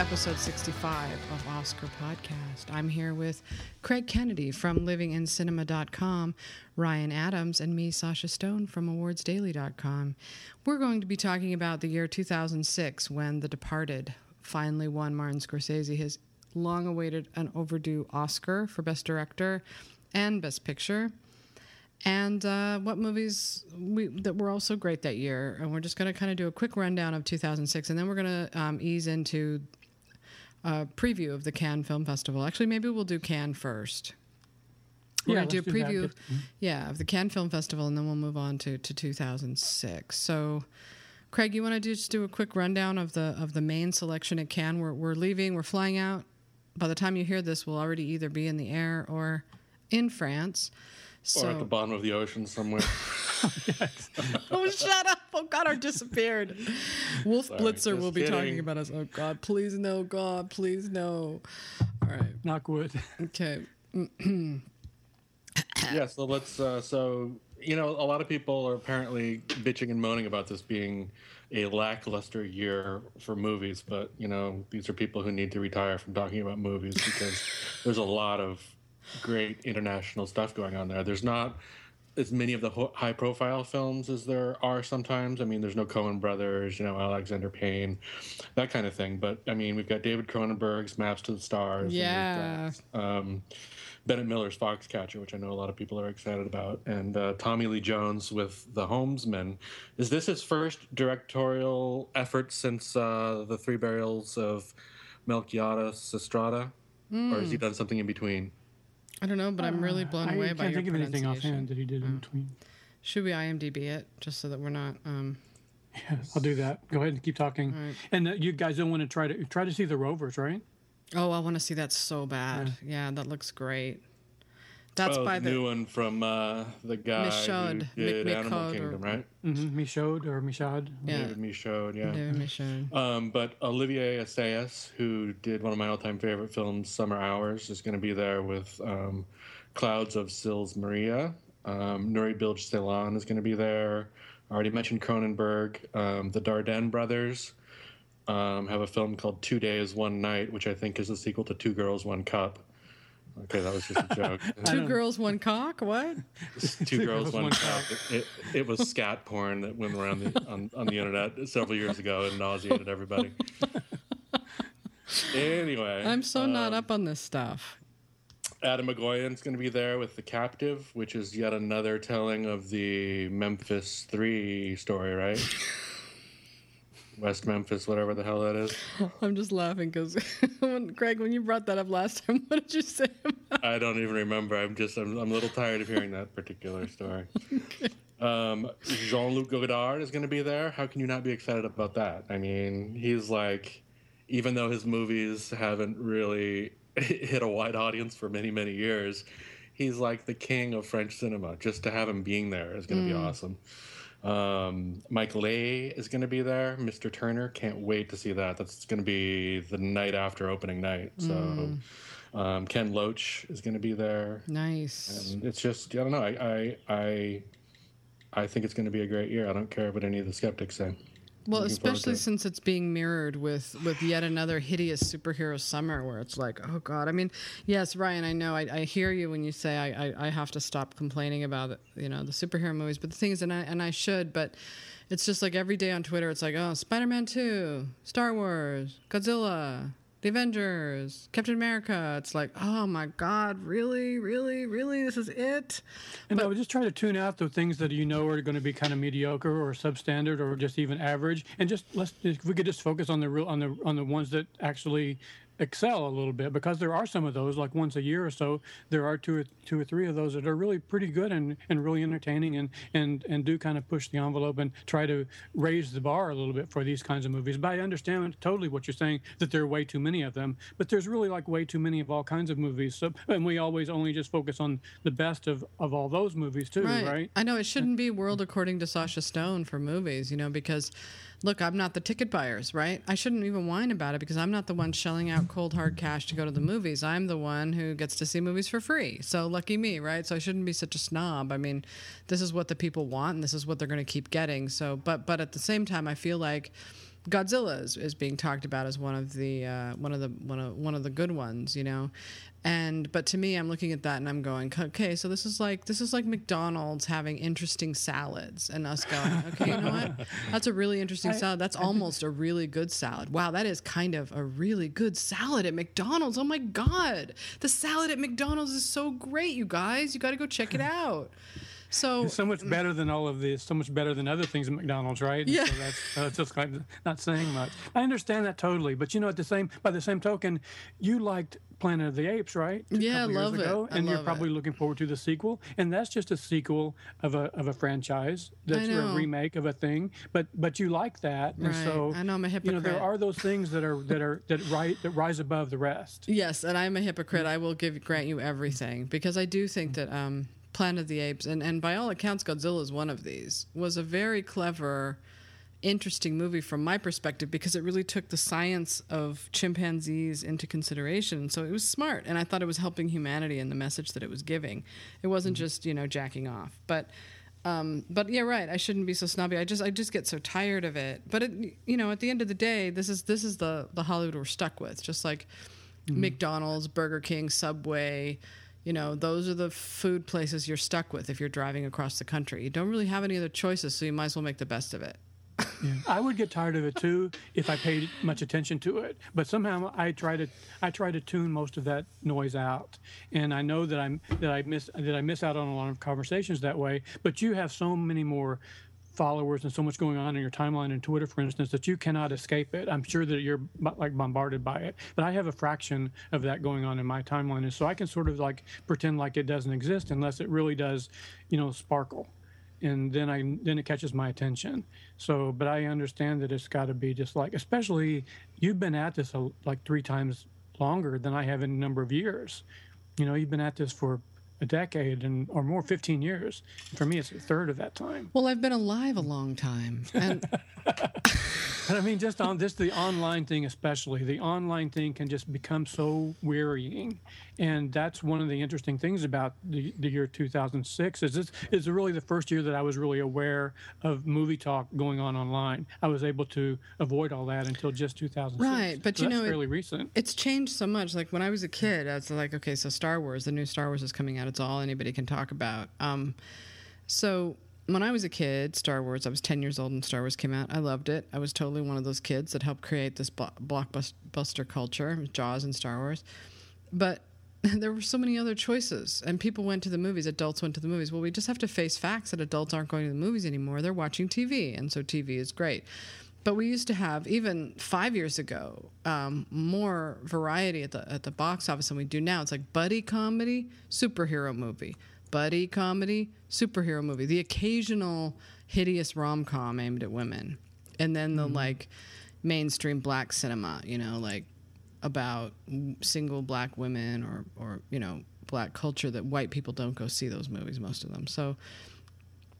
episode 65 of Oscar Podcast. I'm here with Craig Kennedy from livingincinema.com, Ryan Adams, and me, Sasha Stone from awardsdaily.com. We're going to be talking about the year 2006 when The Departed finally won Martin Scorsese his long awaited and overdue Oscar for Best Director and Best Picture and uh, what movies we, that were also great that year. And we're just going to kind of do a quick rundown of 2006, and then we're going to um, ease into a preview of the Cannes Film Festival. Actually, maybe we'll do Cannes first. We're Yeah, going to do a let's do preview, Mhm. yeah, of the Cannes Film Festival, and then we'll move on to, to 2006. So, Craig, you want to just do a quick rundown of the of the main selection at Cannes? We're we're leaving. We're flying out. By the time you hear this, we'll already either be in the air or in France. So, or at the bottom of the ocean somewhere. oh, shut up! Oh God, our disappeared. Wolf Sorry, Blitzer will be talking about us. Oh God, please no, God, please no. All right, Knock wood. okay. yeah, so let's. Uh, so you know, a lot of people are apparently bitching and moaning about this being a lackluster year for movies, but you know, these are people who need to retire from talking about movies because there's a lot of great international stuff going on there. There's not as many of the ho- high-profile films as there are sometimes. I mean, there's no Coen Brothers, you know, Alexander Payne, that kind of thing. But I mean, we've got David Cronenberg's Maps to the Stars. Yeah. got, um, Bennett Miller's Foxcatcher, which I know a lot of people are excited about, and uh, Tommy Lee Jones with The Homesman. Is this his first directorial effort since uh, The Three Burials of Melquiades Estrada? Or has he done something in between? I don't know, but I'm really blown I away by your pronunciation. I can't think of anything offhand that he did in Mm. between. Should we IMDb it just so that we're not? Um, Yes, I'll do that. Go ahead and keep talking. Right. And uh, you guys don't want to try to try to see the Rovers, right? oh, I want to see that so bad. Yeah, that looks great. That's oh, by the the. new one from uh, the guy Michaud. who did Mic- Animal Michaud or- Kingdom, right? Mm-hmm. Michaud or Michaud. Yeah. David Michaud, yeah. David Michaud. Um, but Olivier Assayas, who did one of my all-time favorite films, Summer Hours, is going to be there with um, Clouds of Sils Maria. Um, Nuri Bilge Ceylan is going to be there. I already mentioned Cronenberg. Um, the Dardenne brothers um, have a film called Two Days, One Night, which I think is a sequel to Two Girls, One Cup. Okay, that was just a joke. Two girls, one cock. What? Two girls, one cup. It, it, it was scat porn that went around the, on, on the internet several years ago and nauseated everybody. anyway, I'm so not um, up on this stuff. Atom Egoyan's going to be there with The Captive, which is yet another telling of the Memphis 3 story, right? West Memphis, whatever the hell that is. I'm just laughing because, Greg, when you brought that up last time, what did you say? I don't even remember. I'm just, I'm, I'm a little tired of hearing that particular story. Um, Jean Luc Godard is going to be there. How can you not be excited about that? I mean, he's like, even though his movies haven't really hit a wide audience for many, many years, he's like the king of French cinema. Just to have him being there is going to be awesome. Um, Mike Leigh is going to be there. Mr. Turner, can't wait to see that. That's going to be the night after opening night. So, um, Ken Loach is going to be there. Nice. And it's just I don't know. I I I, I think it's going to be a great year. I don't care what any of the skeptics say. Well, Looking forward to especially since it's being mirrored with with yet another hideous superhero summer, where it's like, oh god. I mean, yes, Ryan, I know, I, I hear you when you say I, I, I have to stop complaining about it, you know the superhero movies. But the thing is, and I and I should, but it's just like every day on Twitter, it's like, oh, Spider Man Two, Star Wars, Godzilla. The Avengers, Captain America. It's like, oh my God, really, really, really? This is it? And I would just try to tune out the things that you know are going to be kind of mediocre or substandard or just even average, and just let's if we could just focus on the real on the on the ones that actually excel a little bit because there are some of those like once a year or so there are two or two or three of those that are really pretty good and, and really entertaining and, and and do kind of push the envelope and try to raise the bar a little bit for these kinds of movies. But i understand totally what you're saying that there are way too many of them. But there's really like way too many of all kinds of movies. So and we always only just focus on the best of of all those movies too right, I know it shouldn't be world according to Sasha Stone for movies, you know, because look, I'm not the ticket buyers, right? I shouldn't even whine about it because I'm not the one shelling out cold hard cash to go to the movies. I'm the one who gets to see movies for free. So lucky me, right? So I shouldn't be such a snob. I mean, this is what the people want and this is what they're going to keep getting. So but but at the same time I feel like Godzilla is, is being talked about as one of the uh, one of the one of one of the good ones, you know. And but to me, I'm looking at that and I'm going, okay, so this is like this is like McDonald's having interesting salads, and us going, okay, you know what? That's a really interesting salad. That's almost a really good salad. Wow, that is kind of a really good salad at McDonald's. Oh my god, the salad at McDonald's is so great, you guys. You got to go check it out. So It's so much better than all of this. So much better than other things at McDonald's, right? And Yeah. So that's, that's just like not saying much. I understand that totally, but you know, at the same by the same token, you liked Planet of the Apes, right? Yeah, couple love years it. ago, I and you're love probably looking forward to the sequel. And that's just a sequel of a of a franchise. That's know. a remake of a thing. But but you like that, and Right. so I know I'm a hypocrite. You know, there are those things that are that are that rise that rise above the rest. Yes, and I'm a hypocrite. I will give grant you everything because I do think that um, Planet of the Apes, and, and by all accounts, Godzilla is one of these, was a very clever, interesting movie from my perspective because it really took the science of chimpanzees into consideration. So it was smart, and I thought it was helping humanity in the message that it was giving. It wasn't just you know jacking off, but. Um, but yeah, right. I shouldn't be so snobby. I just, I just get so tired of it. But it, you know, at the end of the day, this is this is the the Hollywood we're stuck with. Just like McDonald's, Burger King, Subway. You know, those are the food places you're stuck with if you're driving across the country. You don't really have any other choices, so you might as well make the best of it. Yeah. I would get tired of it too if I paid much attention to it. But somehow I try to I try to tune most of that noise out, and I know that I'm that I miss that I miss out on a lot of conversations that way. But you have so many more followers and so much going on in your timeline and Twitter, for instance, that you cannot escape it. I'm sure that you're like bombarded by it, but I have a fraction of that going on in my timeline, and so I can sort of like pretend like it doesn't exist unless it really does, you know, sparkle and then I then it catches my attention. So, but I understand that it's got to be just like, especially you've been at this like three times longer than I have in a number of years. You know, you've been at this for a decade and or more, fifteen years. For me, it's a third of that time. Well, I've been alive a long time, and But I mean, just on this, the online thing especially, the online thing can just become so wearying, and that's one of the interesting things about the, the year 2006. Is this is really the first year that I was really aware of movie talk going on online. I was able to avoid all that until just 2006. Right, but So you know, it- fairly recent. it's changed so much. Like when I was a kid, I was like, okay, so Star Wars, the new Star Wars is coming out. It's all anybody can talk about. Um, so when I was a kid, Star Wars, I was 10 years old and Star Wars came out. I loved it. I was totally one of those kids that helped create this blockbuster culture, Jaws and Star Wars. But there were so many other choices, and people went to the movies. Adults went to the movies. Well, we just have to face facts that adults aren't going to the movies anymore. They're watching TV, and so TV is great. But we used to have even five years ago um, more variety at the at the box office than we do now. It's like buddy comedy, superhero movie, buddy comedy, superhero movie. The occasional hideous rom com aimed at women, and then the like mainstream black cinema. You know, like about single black women or or you know black culture that white people don't go see those movies most of them so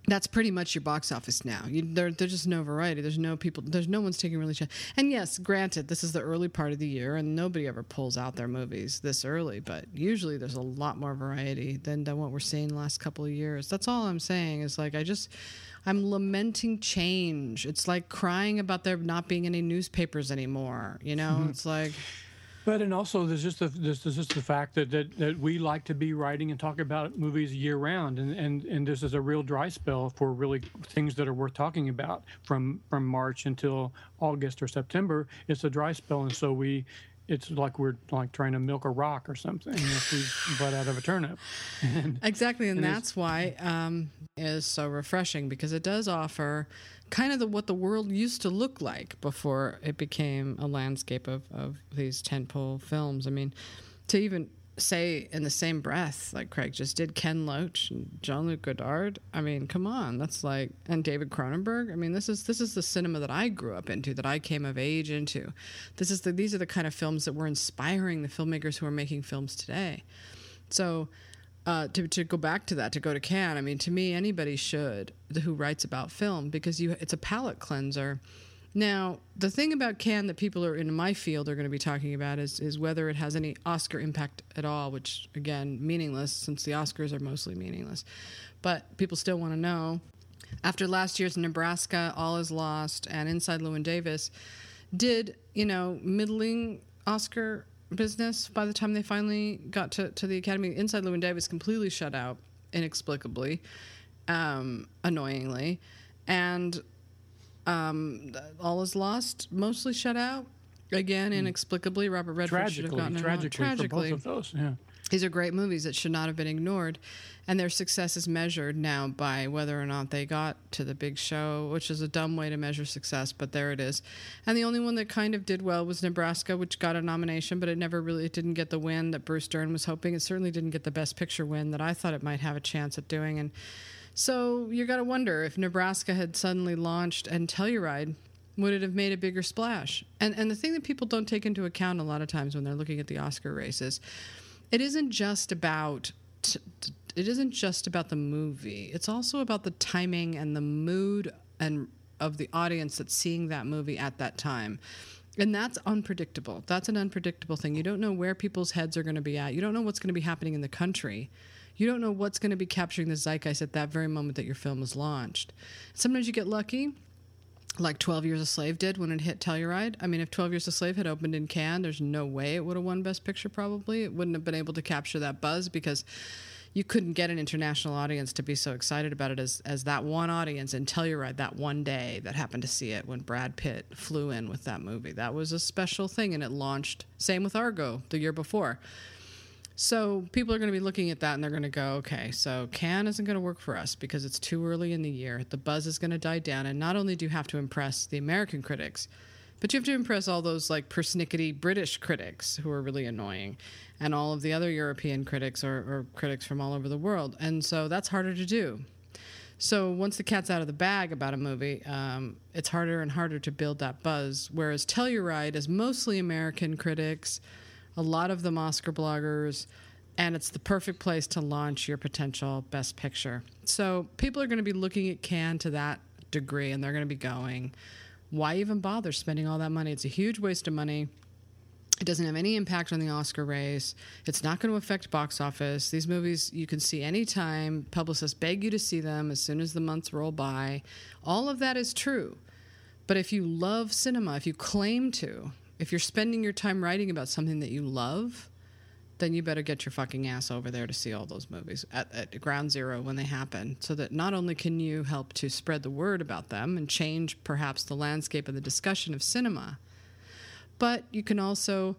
that's pretty much your box office now. You, there, there's just no variety. There's no people. There's no one's taking really. Ch- and yes, granted, this is the early part of the year, and nobody ever pulls out their movies this early. But usually, there's a lot more variety than, than what we're seeing the last couple of years. That's all I'm saying. Is like I just, I'm lamenting change. It's like crying about there not being any newspapers anymore. You know, mm-hmm. it's like. But and also there's just the there's there's just the fact that, that that we like to be writing and talk about movies year round, and, and and this is a real dry spell for really things that are worth talking about from from March until August or September. It's a dry spell, and so we. It's like we're like trying to milk a rock or something if we butt out of a turnip. And Exactly, and, And that's why um, is so refreshing because it does offer kind of the, what the world used to look like before it became a landscape of, of these tentpole films. I mean, to even say in the same breath, like Craig just did, Ken Loach and Jean Luc Godard. I mean, come on, that's like and David Cronenberg. I mean, this is this is the cinema that I grew up into, that I came of age into. This is the these are the kind of films that were inspiring the filmmakers who are making films today. So, uh, to, to go back to that, to go to Cannes, I mean, to me, anybody should who writes about film because you it's a palate cleanser. Now, the thing about Cannes that people are in my field are going to be talking about is is whether it has any Oscar impact at all, which again, meaningless since the Oscars are mostly meaningless. But people still want to know after last year's Nebraska, All Is Lost, and Inside Llewyn Davis did, you know, middling Oscar business by the time they finally got to, to the Academy. Inside Llewyn Davis completely shut out inexplicably, um, annoyingly. And um, All Is Lost mostly shut out. Again, inexplicably, Robert Redford should have Tragically, gotten tragically, for both of those. Yeah. These are great movies that should not have been ignored, and their success is measured now by whether or not they got to the big show, which is a dumb way to measure success, but there it is. And the only one that kind of did well was Nebraska, which got a nomination, but it never really it didn't get the win that Bruce Dern was hoping. It certainly didn't get the Best Picture win that I thought it might have a chance at doing, and so you got to wonder if Nebraska had suddenly launched and Telluride would it have made a bigger splash? And and the thing that people don't take into account a lot of times when they're looking at the Oscar races, it isn't just about t- t- it isn't just about the movie. It's also about the timing and the mood and of the audience that's seeing that movie at that time. And that's unpredictable. That's an unpredictable thing. You don't know where people's heads are going to be at. You don't know what's going to be happening in the country. You don't know what's going to be capturing the zeitgeist at that very moment that your film is launched. Sometimes you get lucky like 12 Years a Slave did when it hit Telluride. I mean, if 12 Years a Slave had opened in Cannes, there's no way it would have won Best Picture, probably. It wouldn't have been able to capture that buzz because you couldn't get an international audience to be so excited about it as, as that one audience in Telluride that one day that happened to see it when Brad Pitt flew in with that movie. That was a special thing, and it launched. Same with Argo the year before. So people are going to be looking at that and they're going to go, okay, so Cannes isn't going to work for us because it's too early in the year. The buzz is going to die down. And not only do you have to impress the American critics, but you have to impress all those like persnickety British critics who are really annoying and all of the other European critics or, or critics from all over the world. And so that's harder to do. So once the cat's out of the bag about a movie, um, it's harder and harder to build that buzz. Whereas Telluride is mostly American critics, a lot of them Oscar bloggers, and it's the perfect place to launch your potential best picture. So people are going to be looking at Cannes to that degree, and they're going to be going, why even bother spending all that money? It's a huge waste of money. It doesn't have any impact on the Oscar race. It's not going to affect box office. These movies you can see anytime. Publicists beg you to see them as soon as the months roll by. All of that is true. But if you love cinema, if you claim to, if you're spending your time writing about something that you love, then you better get your fucking ass over there to see all those movies at, at ground zero when they happen so that not only can you help to spread the word about them and change perhaps the landscape of the discussion of cinema, but you can also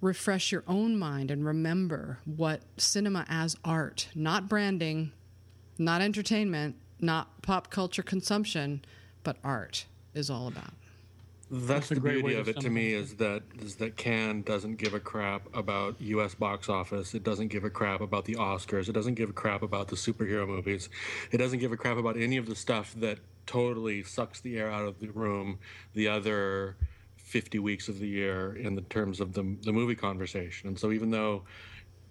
refresh your own mind and remember what cinema as art, not branding, not entertainment, not pop culture consumption, but art is all about. That's, That's the beauty of it to me is that is that Cannes doesn't give a crap about U.S. box office. It doesn't give a crap about the Oscars. It doesn't give a crap about the superhero movies. It doesn't give a crap about any of the stuff that totally sucks the air out of the room. The other 50 weeks of the year in the terms of the the movie conversation. And so even though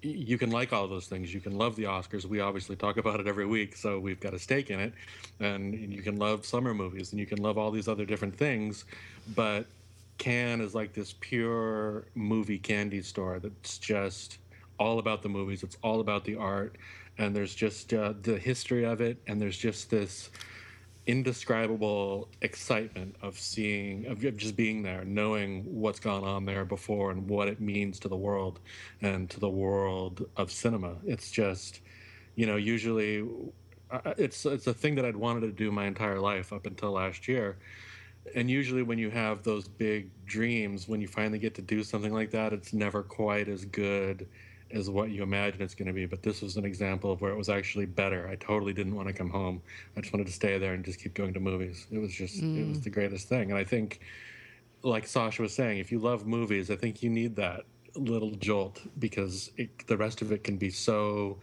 you can like all those things. You can love the Oscars. We obviously talk about it every week, so we've got a stake in it. And you can love summer movies, and you can love all these other different things. But Cannes is like this pure movie candy store that's just all about the movies. It's all about the art, and there's just uh, the history of it, and there's just this indescribable excitement of seeing of just being there knowing what's gone on there before and what it means to the world and to the world of cinema. It's just you know usually uh, it's it's a thing that I'd wanted to do my entire life up until last year. And usually when you have those big dreams when you finally get to do something like that it's never quite as good as what you imagine it's going to be but this was an example of where it was actually better. I totally didn't want to come home. I just wanted to stay there and just keep going to movies. It was just it was mm. the greatest thing. And i think like sasha was saying if you love movies i think you need that little jolt because it, the rest of it can be so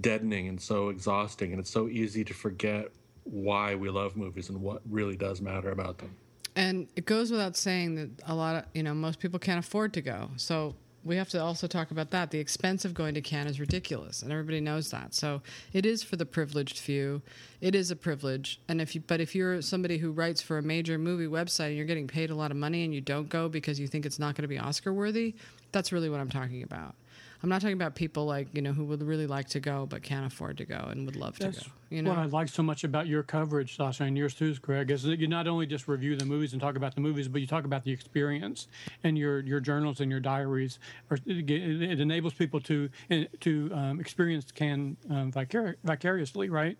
deadening and so exhausting and it's so easy to forget why we love movies and what really does matter about them. And it goes without saying that a lot of, you know, most people can't afford to go. So we have to also talk about that. The expense of going to Cannes is ridiculous, and everybody knows that. So it is for the privileged few. It is a privilege. And if you, but if you're somebody who writes for a major movie website and you're getting paid a lot of money and you don't go because you think it's not going to be Oscar worthy, that's really what I'm talking about. I'm not talking about people like you know who would really like to go but Cannes't afford to go and would love That's to go. You know, what I like so much about your coverage, Sasha, and yours too, Craig, is that you not only just review the movies and talk about the movies, but you talk about the experience and your your journals and your diaries. Are, it, it enables people to to um, experience can um, vicar- vicariously, right?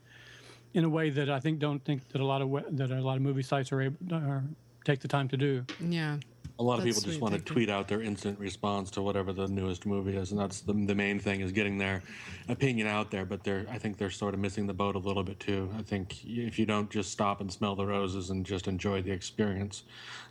In a way that I think don't think that a lot of that a lot of movie sites are able or take the time to do. yeah. A lot of That's people just sweet, want to tweet out their instant response to whatever the newest movie is, and that's the, the main thing is getting their opinion out there. But they're, I think they're sort of missing the boat a little bit too. I think if you don't just stop and smell the roses and just enjoy the experience,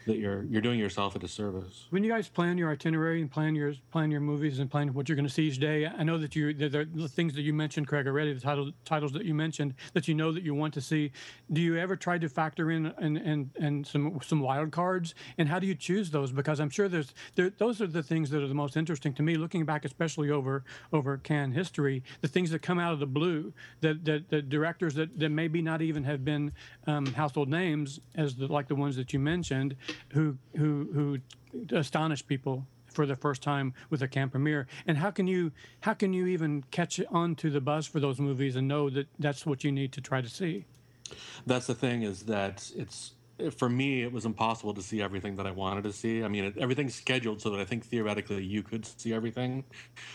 that you're you're doing yourself a disservice. When you guys plan your itinerary and plan your plan your movies and plan what you're going to see each day, I know that you the, the, things that you mentioned, Craig, already, the title, titles that you mentioned that you know that you want to see. Do you ever try to factor in and and, and some some wild cards? And how do you choose those? Because I'm sure there's there, those are the things that are the most interesting to me. Looking back, especially over over Cannes history, the things that come out of the blue, that that the directors that, that maybe not even have been um, household names as the, like the ones that you mentioned, who who who astonish people for the first time with a Cannes premiere. And how can you how can you even catch on to the buzz for those movies and know that that's what you need to try to see? That's the thing is that it's for me it was impossible to see everything that I wanted to see. I mean, it, everything's scheduled so that I think theoretically you could see everything,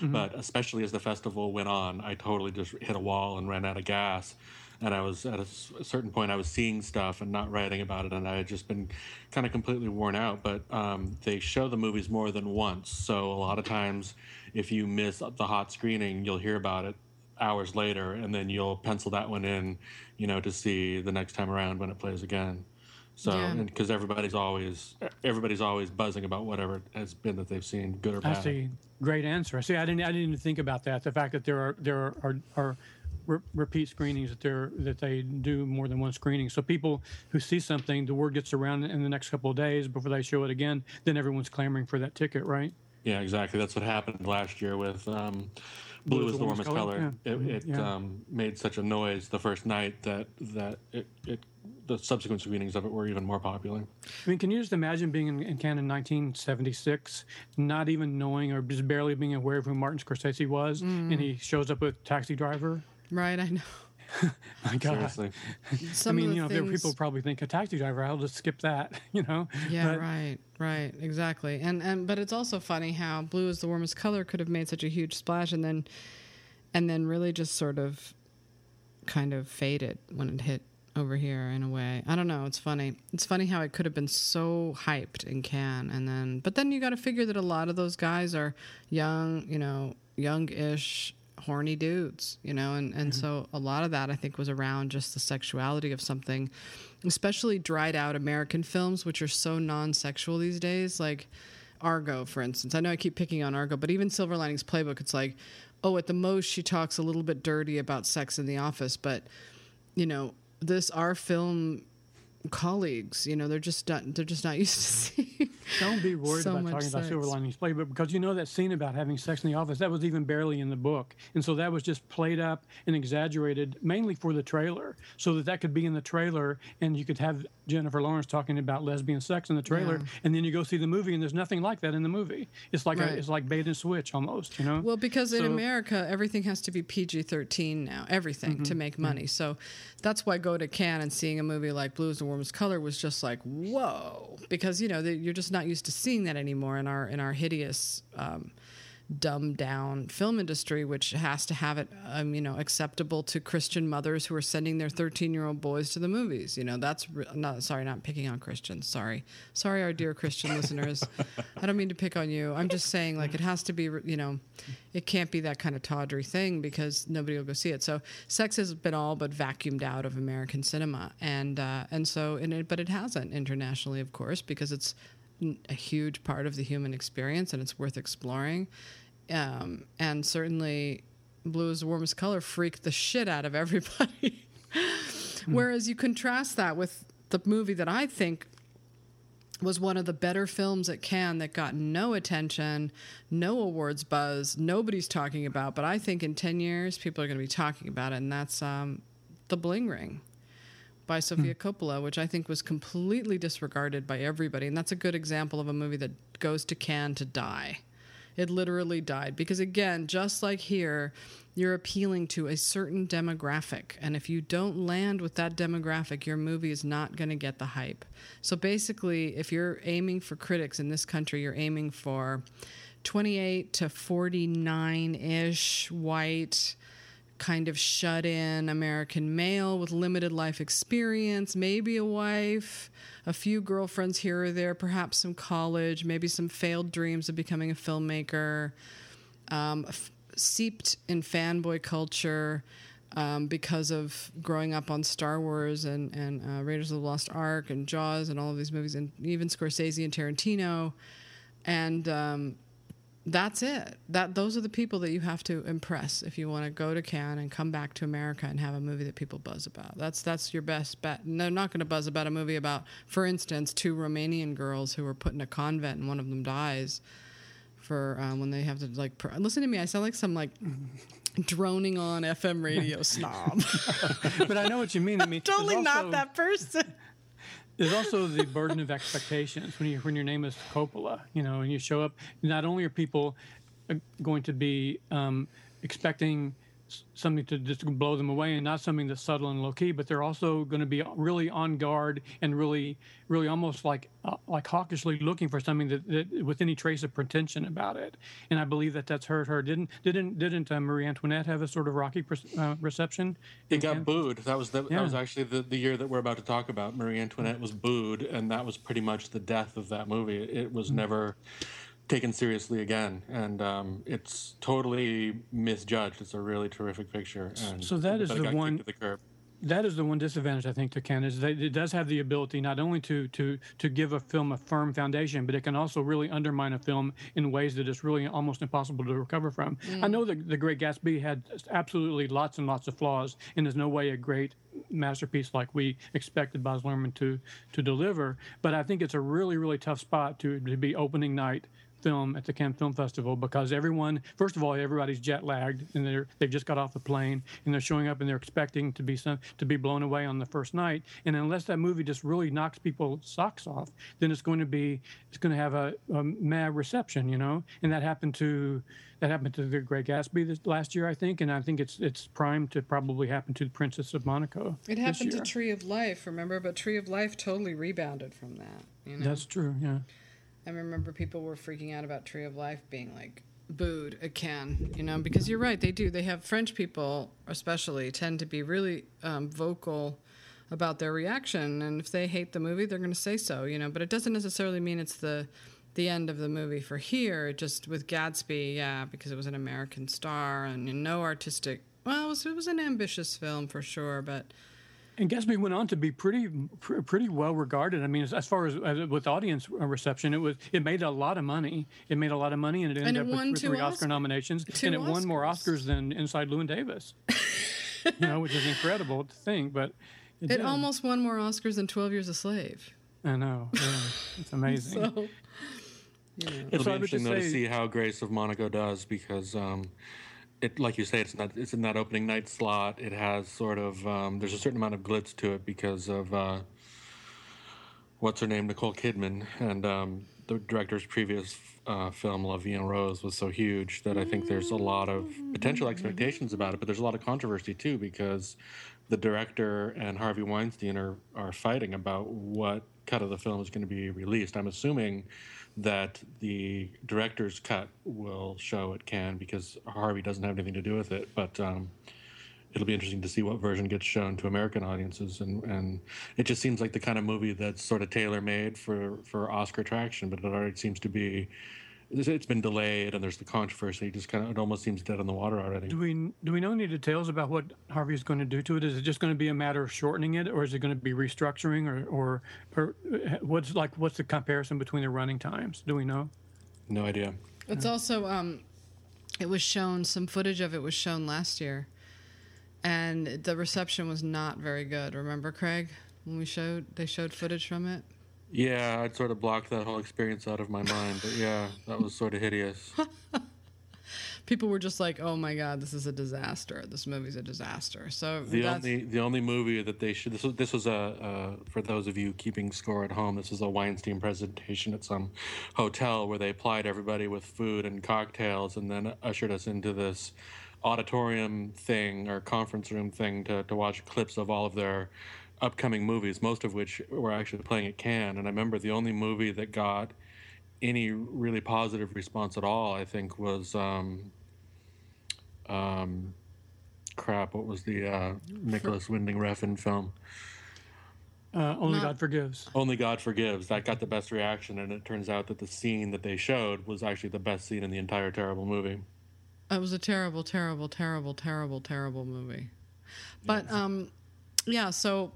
mm-hmm. but especially as the festival went on, I totally just hit a wall and ran out of gas. And I was at a certain point, I was seeing stuff and not writing about it, and I had just been kind of completely worn out. But um, they show the movies more than once, so a lot of times, if you miss the hot screening, you'll hear about it hours later, and then you'll pencil that one in, you know, to see the next time around when it plays again. So, Yeah. because everybody's always everybody's always buzzing about whatever it has been that they've seen, good or bad. That's a great answer. I see. I didn't. I didn't even think about that. The fact that there are there are are, are re- repeat screenings that they're that they do more than one screening. So people who see something, the word gets around in the next couple of days before they show it again. Then everyone's clamoring for that ticket, right? Yeah, exactly. That's what happened last year with um, Blue is the warmest color. Yeah. It, it Yeah. um, made such a noise the first night that that it, it the subsequent screenings of it were even more popular. I mean, can you just imagine being in, in Cannes in 1976, not even knowing or just barely being aware of who Martin Scorsese was, and he shows up with Taxi Driver? Right, I know. My God. Seriously. Some I mean, you know, there things, people probably think a taxi driver. I'll just skip that, you know. Yeah, But- right, right, exactly. And and but it's also funny how blue is the warmest color could have made such a huge splash and then and then really just sort of kind of faded when it hit over here in a way. I don't know, it's funny. It's funny how it could have been so hyped in Cannes and then but then you got to figure that a lot of those guys are young, you know, young-ish horny dudes, you know, and, and so a lot of that I think was around just the sexuality of something, especially dried out American films, which are so non sexual these days, like Argo, for instance. I know I keep picking on Argo, but even Silver Linings Playbook, it's like, oh, at the most she talks a little bit dirty about sex in the office, but you know, this our film colleagues, you know, they're just not they're just not used to seeing Don't be worried So about talking about. Silver Linings Playbook because you know that scene about having sex in the office that was even barely in the book, and so that was just played up and exaggerated mainly for the trailer, so that that could be in the trailer, and you could have Jennifer Lawrence talking about lesbian sex in the trailer, Yeah. and then you go see the movie and there's nothing like that in the movie. It's like Right. a, it's like bait and switch almost, you know. Well, because in America, everything has to be PG 13 now, everything Mm-hmm. to make money. So that's why go to Cannes and seeing a movie like Blue Warmest Color was just like, whoa. Because, you know, you're just not used to seeing that anymore in our, in our hideous, um, dumbed down film industry, which has to have it, um, you know, acceptable to Christian mothers who are sending their 13 year old boys to the movies. You know, that's re- not, sorry, not picking on Christians. Sorry. Sorry, our dear Christian listeners. I don't mean to pick on you. I'm just saying, like, it has to be, you know, it can't be that kind of tawdry thing because nobody will go see it. So sex has been all but vacuumed out of American cinema. And, uh, and so, and it, but it hasn't internationally, of course, because it's a huge part of the human experience and it's worth exploring. Um, and certainly, blue is the warmest color freaked the shit out of everybody. Whereas you contrast that with the movie that I think was one of the better films at Cannes that got no attention, no awards buzz, nobody's talking about, but I think in 10 years people are going to be talking about it, and that's um, The Bling Ring by Sofia Coppola, which I think was completely disregarded by everybody. And that's a good example of a movie that goes to Cannes to die. It literally died because, again, just like here, you're appealing to a certain demographic. And if you don't land with that demographic, your movie is not going to get the hype. So basically, if you're aiming for critics in this country, you're aiming for 28 to 49 ish white kind of shut in American male with limited life experience, maybe a wife, a few girlfriends here or there, perhaps some college, maybe some failed dreams of becoming a filmmaker, um, f- seeped in fanboy culture. Um, because of growing up on Star Wars and, and uh, Raiders of the Lost Ark and Jaws and all of these movies, and even Scorsese and Tarantino. And um, that's it. That those are the people that you have to impress if you want to go to Cannes and come back to America and have a movie that people buzz about. That's that's your best bet. And they're not going to buzz about a movie about, for instance, two Romanian girls who were put in a convent and one of them dies for um, when they have to like. Pr- Listen to me. I sound like some like droning on FM radio snob. but I know what you mean. I mean, totally there's not that person. There's also the burden of expectations when you when your name is Coppola, you know, and you show up. Not only are people uh, going to be um, expecting something to just blow them away, and not something that's subtle and low key, but they're also going to be really on guard and really, really almost like uh, like hawkishly looking for something that, that with any trace of pretension about it. And I believe that that's hurt her. Didn't didn't didn't uh, Marie Antoinette have a sort of rocky pres- uh, reception? It got Cannes? booed. That was the, that was actually the, the year that we're about to talk about. Marie Antoinette was booed, and that was pretty much the death of that movie. It was never taken seriously again, and um, it's totally misjudged. It's a really terrific picture. And, So that is the one- the curb. that is the one disadvantage I think to Cannes is that it does have the ability not only to to to give a film a firm foundation, but it can also really undermine a film in ways that it's really almost impossible to recover from. I know that The Great Gatsby had absolutely lots and lots of flaws, and there's no way a great masterpiece like we expected Baz Luhrmann to to deliver. But I think it's a really really tough spot to to be opening night film at the Cannes Film Festival because everyone, first of all, everybody's jet lagged and they're they've just got off the plane and they're showing up and they're expecting to be some to be blown away on the first night. And unless that movie just really knocks people's socks off, then it's going to be it's going to have a, a mad reception, you know. And that happened to that happened to the Great Gatsby this last year, I think, and I think it's it's primed to probably happen to the Princess of Monaco. It happened to. Tree of Life, remember? But Tree of Life totally rebounded from that. You know? That's true. Yeah. I remember people were freaking out about Tree of Life being like booed Cannes, you know, because you're right, they do. They have French people, especially, tend to be really um, vocal about their reaction, and if they hate the movie, they're going to say so, you know. But it doesn't necessarily mean it's the the end of the movie for here. Just with Gatsby, yeah, because it was an American star and no artistic. Well, it was, it was an ambitious film for sure, but And Gatsby went on to be pretty, pr- pretty well regarded. I mean, as, as far as, as with audience reception, it was it made a lot of money. It made a lot of money, and it ended it up with won with two three Osc- Oscar nominations, two and it won more Oscars. Oscars than Inside Llewyn Davis. you know, which is incredible to think, but it, it almost won more Oscars than Twelve Years a Slave. I know, yeah, it's amazing. So, you know. It'll So be interesting just though to see how Grace of Monaco does because, um, it like you say, it's not it's in that opening night slot. It has sort of um, there's a certain amount of glitz to it because of uh, what's her name, Nicole Kidman, and um, the director's previous uh, film La Vie en Rose was so huge that I think there's a lot of potential expectations about it, but there's a lot of controversy too because the director and Harvey Weinstein are are fighting about what cut of the film is going to be released. I'm assuming that the director's cut will show at Cannes because Harvey doesn't have anything to do with it, but. Um, it'll be interesting to see what version gets shown to American audiences, and, and it just seems like the kind of movie that's sort of tailor made for for Oscar traction, but it already seems to be. It's- It's been delayed, and there's the controversy. It just kind of, it almost seems dead in the water already. Do we do we know any details about what Harvey is going to do to it? Is it just going to be a matter of shortening it, or is it going to be restructuring, or or, or uh, what's like what's the comparison between the running times? Do we know? No idea. It's also um, it was shown some footage of it was shown last year, and the reception was not very good. Remember, Craig, when we showed they showed footage from it. Yeah, I'd sort of blocked that whole experience out of my mind, but yeah, that was sort of hideous. people were just like, "Oh my god, this is a disaster. This movie's a disaster." So The only the only movie that they should this was this was a uh, for those of you keeping score at home this was a Weinstein presentation at some hotel where they plied everybody with food and cocktails and then ushered us into this auditorium thing or conference room thing to, to watch clips of all of their upcoming movies most of which were actually playing at Cannes and I remember the only movie that got any really positive response at all I think was um, um, crap what was the uh, Nicholas Winding Refn film Uh, only Not- God forgives. only God Forgives. That got the best reaction, and it turns out that the scene that they showed was actually the best scene in the entire terrible movie. It was a terrible, terrible, terrible, terrible, terrible movie. But um, yeah. So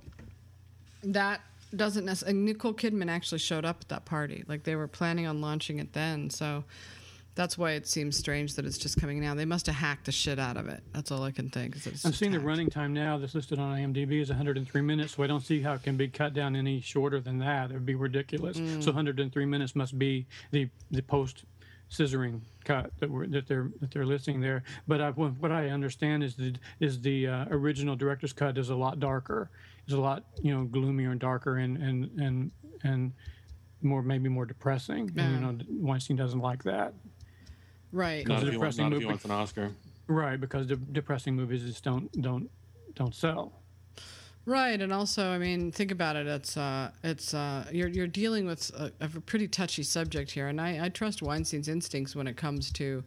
that doesn't necessarily. Nicole Kidman actually showed up at that party. Like they were planning on launching it then. So that's why it seems strange that it's just coming now. They must have hacked the shit out of it. That's all I can think. I'm seeing the running time now that's listed on IMDb is 103 minutes, so I don't see how it can be cut down any shorter than that. It would be ridiculous. So 103 minutes must be the the post scissoring cut that we're, that they're that they're listing there. But I, what I understand is the is the uh, original director's cut is a lot darker. It's a lot you know gloomier and darker and and and and more maybe more depressing. And, you know Weinstein doesn't like that. Right. Not a if, he wants, depressing not if movie. he wants an Oscar. Right, because the depressing movies just don't don't don't sell. Right, and also, I mean, think about it. It's uh, it's uh, you're you're dealing with a, a pretty touchy subject here, and I, I trust Weinstein's instincts when it comes to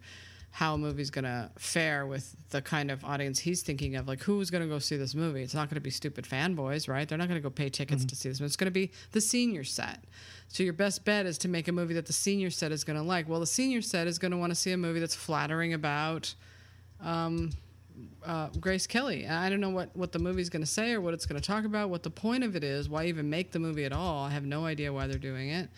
how a movie's gonna fare with the kind of audience he's thinking of. Like, who's gonna go see this movie? It's not gonna be stupid fanboys, right? They're not gonna go pay tickets to see this. movie. It's gonna be the senior set. So your best bet is to make a movie that the senior set is gonna like. Well, the senior set is gonna want to see a movie that's flattering about uh, Grace Kelly. I don't know what, what the movie's going to say or what it's going to talk about, what the point of it is, why even make the movie at all. I have no idea why they're doing it.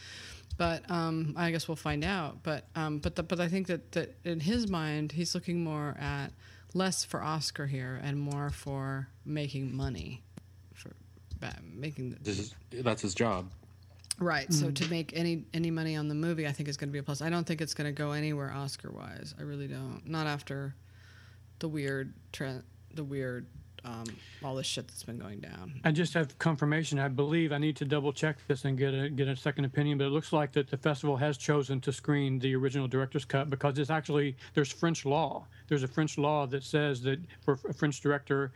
But um, I guess we'll find out. But um, but the, but I think that, that in his mind, he's looking more at less for Oscar here and more for making money, for making the, This is that's his job. Right. So to make any any money on the movie, I think is going to be a plus. I don't think it's going to go anywhere Oscar wise. I really don't. Not after the weird trend, the weird um, all this shit that's been going down. I just have confirmation. I believe I need to double check this and get a get a second opinion. But it looks like that the festival has chosen to screen the original director's cut because it's actually there's French law. There's a French law that says that for a French director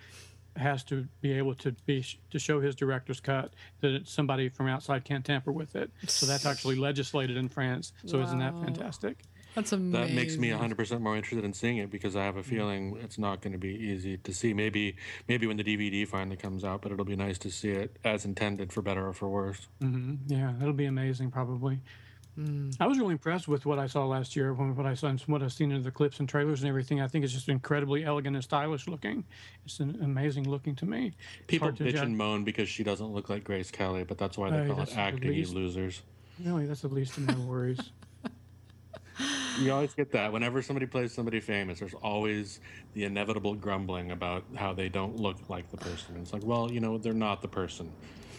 has to be able to be to show his director's cut that somebody from outside can't tamper with it. So that's actually legislated in France. So isn't that fantastic? That's amazing. That makes me 100% more interested in seeing it because I have a feeling it's not going to be easy to see. Maybe maybe when the DVD finally comes out, but it'll be nice to see it as intended for better or for worse. Mm-hmm. Yeah, it'll be amazing probably. I was really impressed with what I saw last year. When what I saw, and what I've seen in the clips and trailers and everything, I think it's just incredibly elegant and stylish looking. It's an amazing looking to me. It's People to bitch judge. and moan because she doesn't look like Grace Kelly, but that's why they Hey, call it acting, you losers. Really, that's the least of my worries. You always get that. Whenever somebody plays somebody famous, there's always the inevitable grumbling about how they don't look like the person. It's like, well, you know, they're not the person.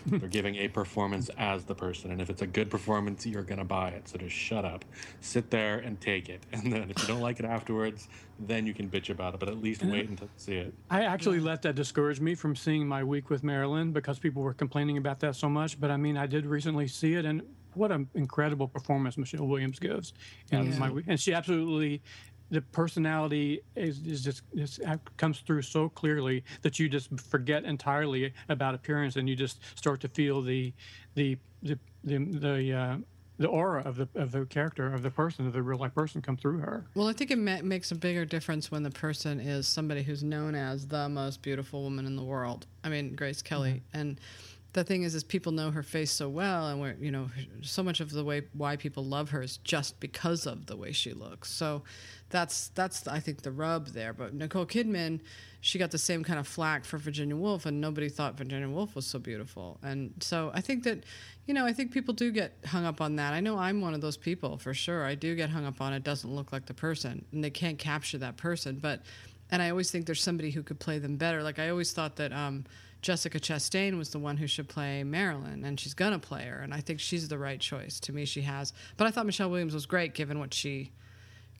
they're giving a performance as the person. And if it's a good performance, you're going to buy it. So just shut up. Sit there and take it. And then if you don't like it afterwards, then you can bitch about it. But at least wait until you see it. I actually let that discourage me from seeing my week with Marilyn because people were complaining about that so much. But I mean, I did recently see it, and what an incredible performance Michelle Williams gives. And my and she absolutely, the personality is, is just is, comes through so clearly that you just forget entirely about appearance, and you just start to feel the the the the, the uh, the aura of the of the character of the person of the real life person come through her. Well, I think it ma- makes a bigger difference when the person is somebody who's known as the most beautiful woman in the world. I mean, Grace Kelly. And the thing is, is people know her face so well, and we're, you know, so much of the way why people love her is just because of the way she looks. So that's that's I think the rub there. But Nicole Kidman, she got the same kind of flack for Virginia Woolf, and nobody thought Virginia Woolf was so beautiful. And so I think that, you know, I think people do get hung up on that. I know I'm one of those people for sure. I do get hung up on it doesn't look like the person, and they can't capture that person. But and I always think there's somebody who could play them better. Like I always thought that um, Jessica Chastain was the one who should play Marilyn, and she's gonna play her, and I think she's the right choice. To me, she has. But I thought Michelle Williams was great given what she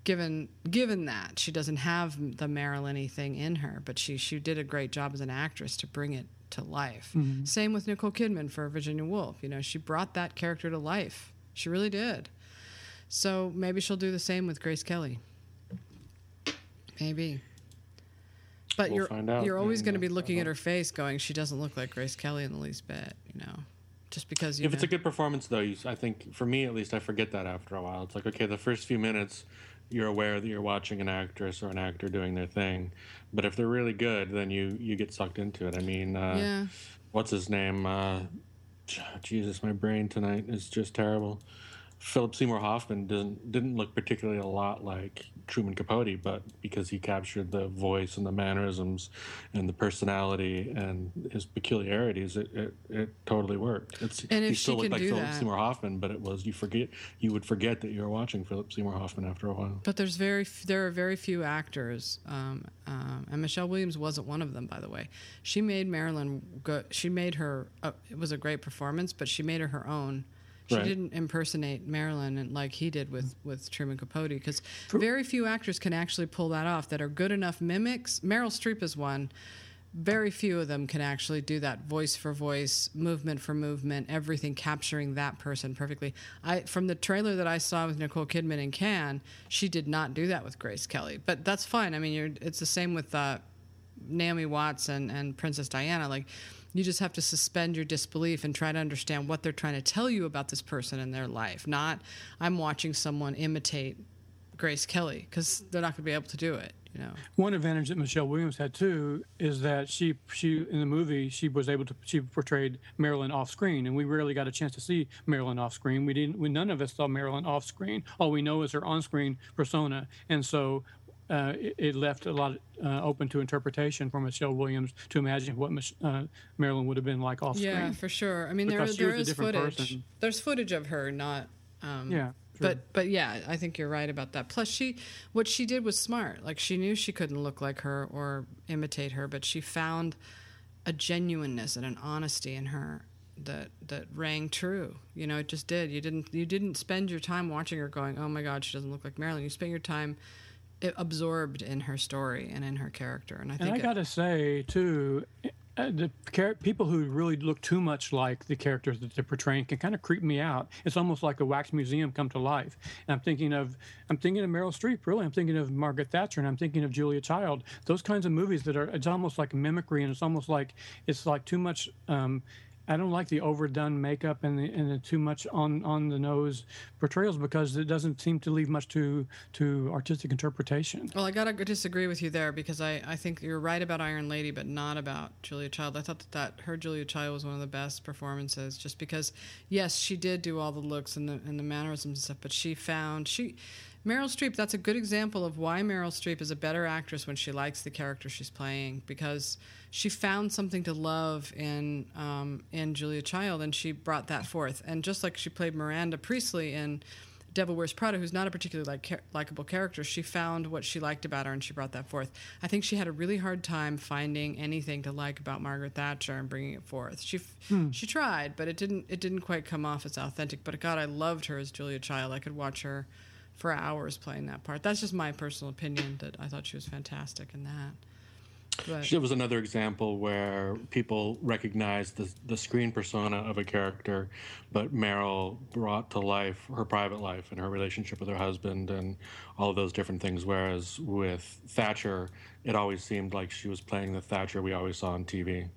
given given that she doesn't have the Marilyn thing in her, but she she did a great job as an actress to bring it to life. Mm-hmm. Same with Nicole Kidman for Virginia Woolf. You know, she brought that character to life. She really did. So maybe she'll do the same with Grace Kelly. Maybe. But We'll you're you're always going to be looking at her face, going, "She doesn't look like Grace Kelly in the least bit," you know, just because you. If it's a good performance, though, you, I think for me at least, I forget that after a while. It's like okay, the first few minutes, you're aware that you're watching an actress or an actor doing their thing, but if they're really good, then you you get sucked into it. I mean, uh, yeah, what's his name? Uh, Jesus, my brain tonight is just terrible. Philip Seymour Hoffman didn't didn't look particularly a lot like Truman Capote, but because he captured the voice and the mannerisms and the personality and his peculiarities, it, it, it totally worked. It's, And he still she looked like Philip that- Seymour Hoffman, but it was you forget you would forget that you were watching Philip Seymour Hoffman after a while. but there's very there are very few actors, um, um, and Michelle Williams wasn't one of them, by the way. She made Marilyn go. She made her. Uh, it was a great performance, but she made her her own. She Right. didn't impersonate Marilyn and like he did with with Truman Capote because very few actors can actually pull that off that are good enough mimics. Meryl Streep is one. Very few of them can actually do that voice for voice, movement for movement, everything capturing that person perfectly. I from the trailer that I saw with Nicole Kidman in Cannes, she did not do that with Grace Kelly. But that's fine. I mean, you're, it's the same with uh, Naomi Watts and, and Princess Diana. Like, you just have to suspend your disbelief and try to understand what they're trying to tell you about this person in their life. Not, I'm watching someone imitate Grace Kelly because they're not going to be able to do it. You know. One advantage that Michelle Williams had too is that she she in the movie she was able to she portrayed Marilyn off screen, and we rarely got a chance to see Marilyn off screen. We didn't. We, none of us saw Marilyn off screen. All we know is her on screen persona, and so. Uh, it, it left a lot uh, open to interpretation for Michelle Williams to imagine what Mich- uh, Marilyn would have been like off screen. Yeah, for sure. I mean, there, Because there different footage. person. There's footage of her not. Um, Yeah, true. But but yeah, I think you're right about that. Plus, she what she did was smart. Like she knew she couldn't look like her or imitate her, but she found a genuineness and an honesty in her that that rang true. You know, it just did. You didn't you didn't spend your time watching her going, "Oh my God, she doesn't look like Marilyn." You spent your time absorbed in her story and in her character. And I think And I got to say too, uh, the char- people who really look too much like the characters that they're portraying can kind of creep me out. It's almost like a wax museum come to life. And I'm thinking of, I'm thinking of Meryl Streep. Really, I'm thinking of Margaret Thatcher, and I'm thinking of Julia Child. Those kinds of movies that are, it's almost like mimicry, and it's almost like it's like too much. Um, I don't like the overdone makeup and the, and the too much on, on the nose portrayals because it doesn't seem to leave much to to artistic interpretation. Well, I gotta disagree with you there because I, I think you're right about Iron Lady, but not about Julia Child. I thought that, that her Julia Child was one of the best performances, just because, yes, she did do all the looks and the and the mannerisms and stuff, but she found she. Meryl Streep, that's a good example of why Meryl Streep is a better actress when she likes the character she's playing because she found something to love in um, in Julia Child and she brought that forth. And just like she played Miranda Priestly in Devil Wears Prada, who's not a particularly like likable character, she found what she liked about her and she brought that forth. I think she had a really hard time finding anything to like about Margaret Thatcher and bringing it forth. She f she tried, but it didn't it didn't quite come off as authentic. But God, I loved her as Julia Child. I could watch her for hours playing that part. That's just my personal opinion. That I thought she was fantastic in that. But It was another example where people recognized the, the screen persona of a character, but Meryl brought to life her private life and her relationship with her husband and all of those different things. Whereas with Thatcher, it always seemed like she was playing the Thatcher we always saw on TV.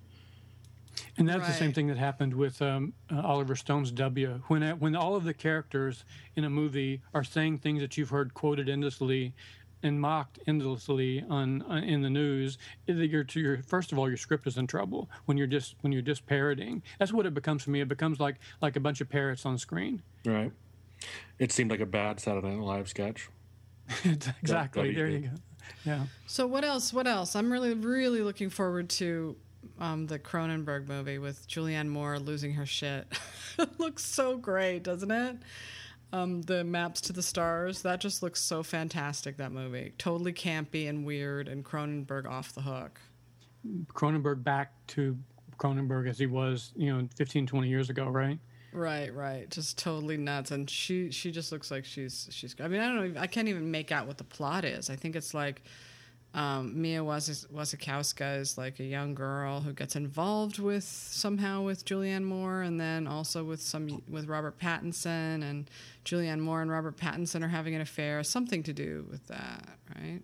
And that's the same thing that happened with um, uh, Oliver Stone's W. When uh, when all of the characters in a movie are saying things that you've heard quoted endlessly and mocked endlessly on, on in the news, that you're to your first of all your script is in trouble when you're just when you're just parroting. That's what it becomes for me. It becomes like like a bunch of parrots on screen. Right. It seemed like a bad Saturday Night Live sketch. exactly. There you go. Yeah. So what else? What else? I'm really, really looking forward to um, the Cronenberg movie with Julianne Moore losing her shit. it looks so great, doesn't it? Um, the maps to the stars. That just looks so fantastic. That movie, totally campy and weird, and Cronenberg off the hook. Cronenberg back to Cronenberg as he was, you know, 15, 20 years ago, right? Right, right. Just totally nuts. And she she just looks like she's she's. I mean, I don't know. I can't even make out what the plot is. I think it's like um, Mia Was- Wasikowska is like a young girl who gets involved with somehow with Julianne Moore, and then also with some with Robert Pattinson, and Julianne Moore and Robert Pattinson are having an affair. Something to do with that, right?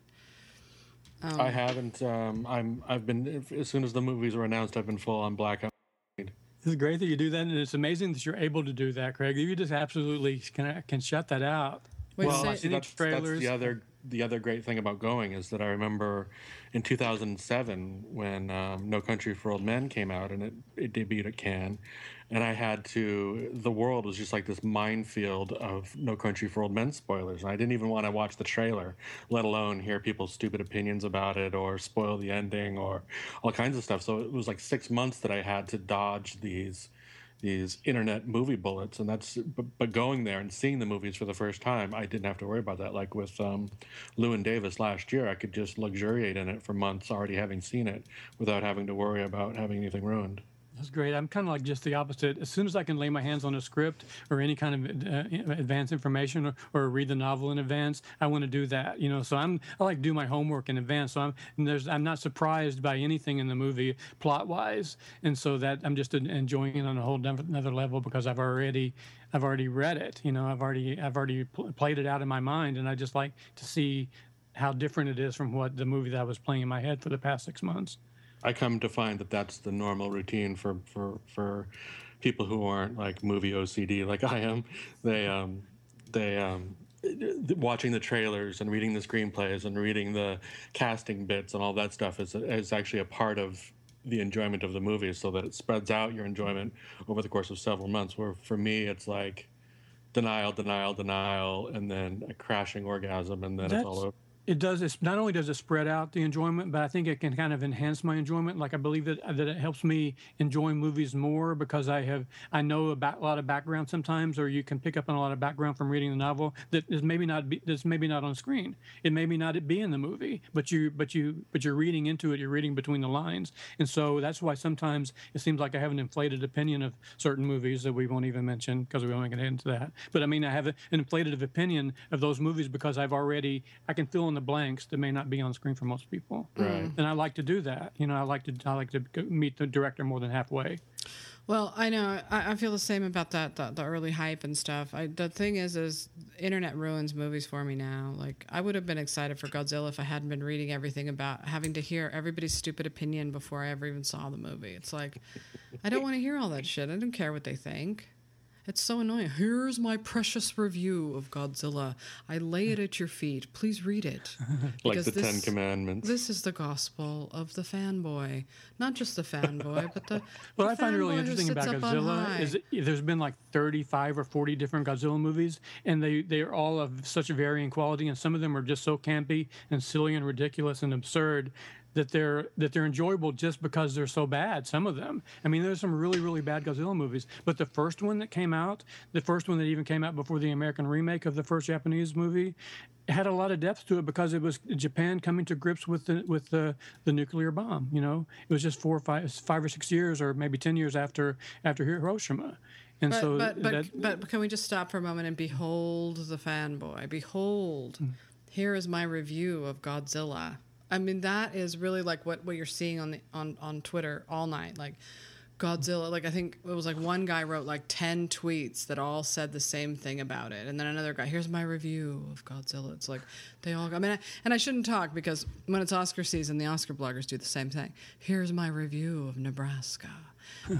Um, I haven't. Um, I'm. I've been as soon as the movies were announced, I've been full on blackout. It's great that you do that, and it's amazing that you're able to do that, Craig. You just absolutely can can shut that out. Wait, well, say, that's, that's the other the other great thing about going is that I remember in 2007 when um, No Country for Old Men came out and it, it debuted at Cannes, and I had to. The world was just like this minefield of No Country for Old Men spoilers. And I didn't even want to watch the trailer, let alone hear people's stupid opinions about it or spoil the ending or all kinds of stuff. So it was like six months that I had to dodge these these internet movie bullets, and that's but, going there and seeing the movies for the first time, I didn't have to worry about that. Like with um, and Davis last year, I could just luxuriate in it for months, already having seen it, without having to worry about having anything ruined. That's great. I'm kind of like just the opposite. As soon as I can lay my hands on a script or any kind of uh, advanced information or, or, read the novel in advance, I want to do that. You know, so I'm I like do my homework in advance. So I'm there's I'm not surprised by anything in the movie plot wise, and so that I'm just enjoying it on a whole another level because I've already I've already read it. You know, I've already I've already pl- played it out in my mind, and I just like to see how different it is from what the movie that I was playing in my head for the past six months. I come to find that that's the normal routine for for for people who aren't like movie OCD like I am. They um they um watching the trailers and reading the screenplays and reading the casting bits and all that stuff is is actually a part of the enjoyment of the movie so that it spreads out your enjoyment over the course of several months where for me it's like denial denial denial and then a crashing orgasm and then That's, it's all over it does it's not only does it spread out the enjoyment but i think it can kind of enhance my enjoyment. Like i believe that that it helps me enjoy movies more because i have i know a lot of background sometimes or you can pick up on a lot of background from reading the novel that is maybe not be, that's maybe not on screen. It maybe not be in the movie but you but you but you're reading into it you're reading between the lines. And so that's why sometimes it seems like i have an inflated opinion of certain movies that we won't even mention because we won't get into that. But i mean i have an inflated opinion of those movies because i've already i can fill in the blanks that may not be on screen for most people. Right. And I like to do that. You know, I like to I like to meet the director more than halfway. Well, I know I, I feel the same about that the, the, early hype and stuff. I, the thing is, is internet ruins movies for me now. Like I would have been excited for Godzilla if I hadn't been reading everything about having to hear everybody's stupid opinion before I ever even saw the movie. It's like I don't want to hear all that shit. I don't care what they think. It's so annoying. Here's my precious review of Godzilla. I lay it at your feet. Please read it. like the this, Ten Commandments. This is the gospel of the fanboy. Not just the fanboy, but the. what the I find really interesting about Godzilla is there's been like 35 or 40 different Godzilla movies, and they, they are all of such varying quality, and some of them are just so campy and silly and ridiculous and absurd that they're that they're enjoyable just because they're so bad. Some of them. I mean, there's some really really bad Godzilla movies, but the first one that came out, the first one that even came out before the American remake of the first Japanese movie, had a lot of depth to it because it was Japan coming to grips with the with the, the nuclear bomb. You know, it was just four or five five or six years or maybe ten years after after Hiroshima. And but, so but, but, that, but can we just stop for a moment and behold the fanboy? Behold, mm. here is my review of Godzilla. I mean, that is really like what, what you're seeing on the on, on Twitter all night. Like Godzilla, like I think it was like one guy wrote like ten tweets that all said the same thing about it, and then another guy, here's my review of Godzilla. It's like they all. I mean, I, and I shouldn't talk because when it's Oscar season, the Oscar bloggers do the same thing. Here's my review of Nebraska.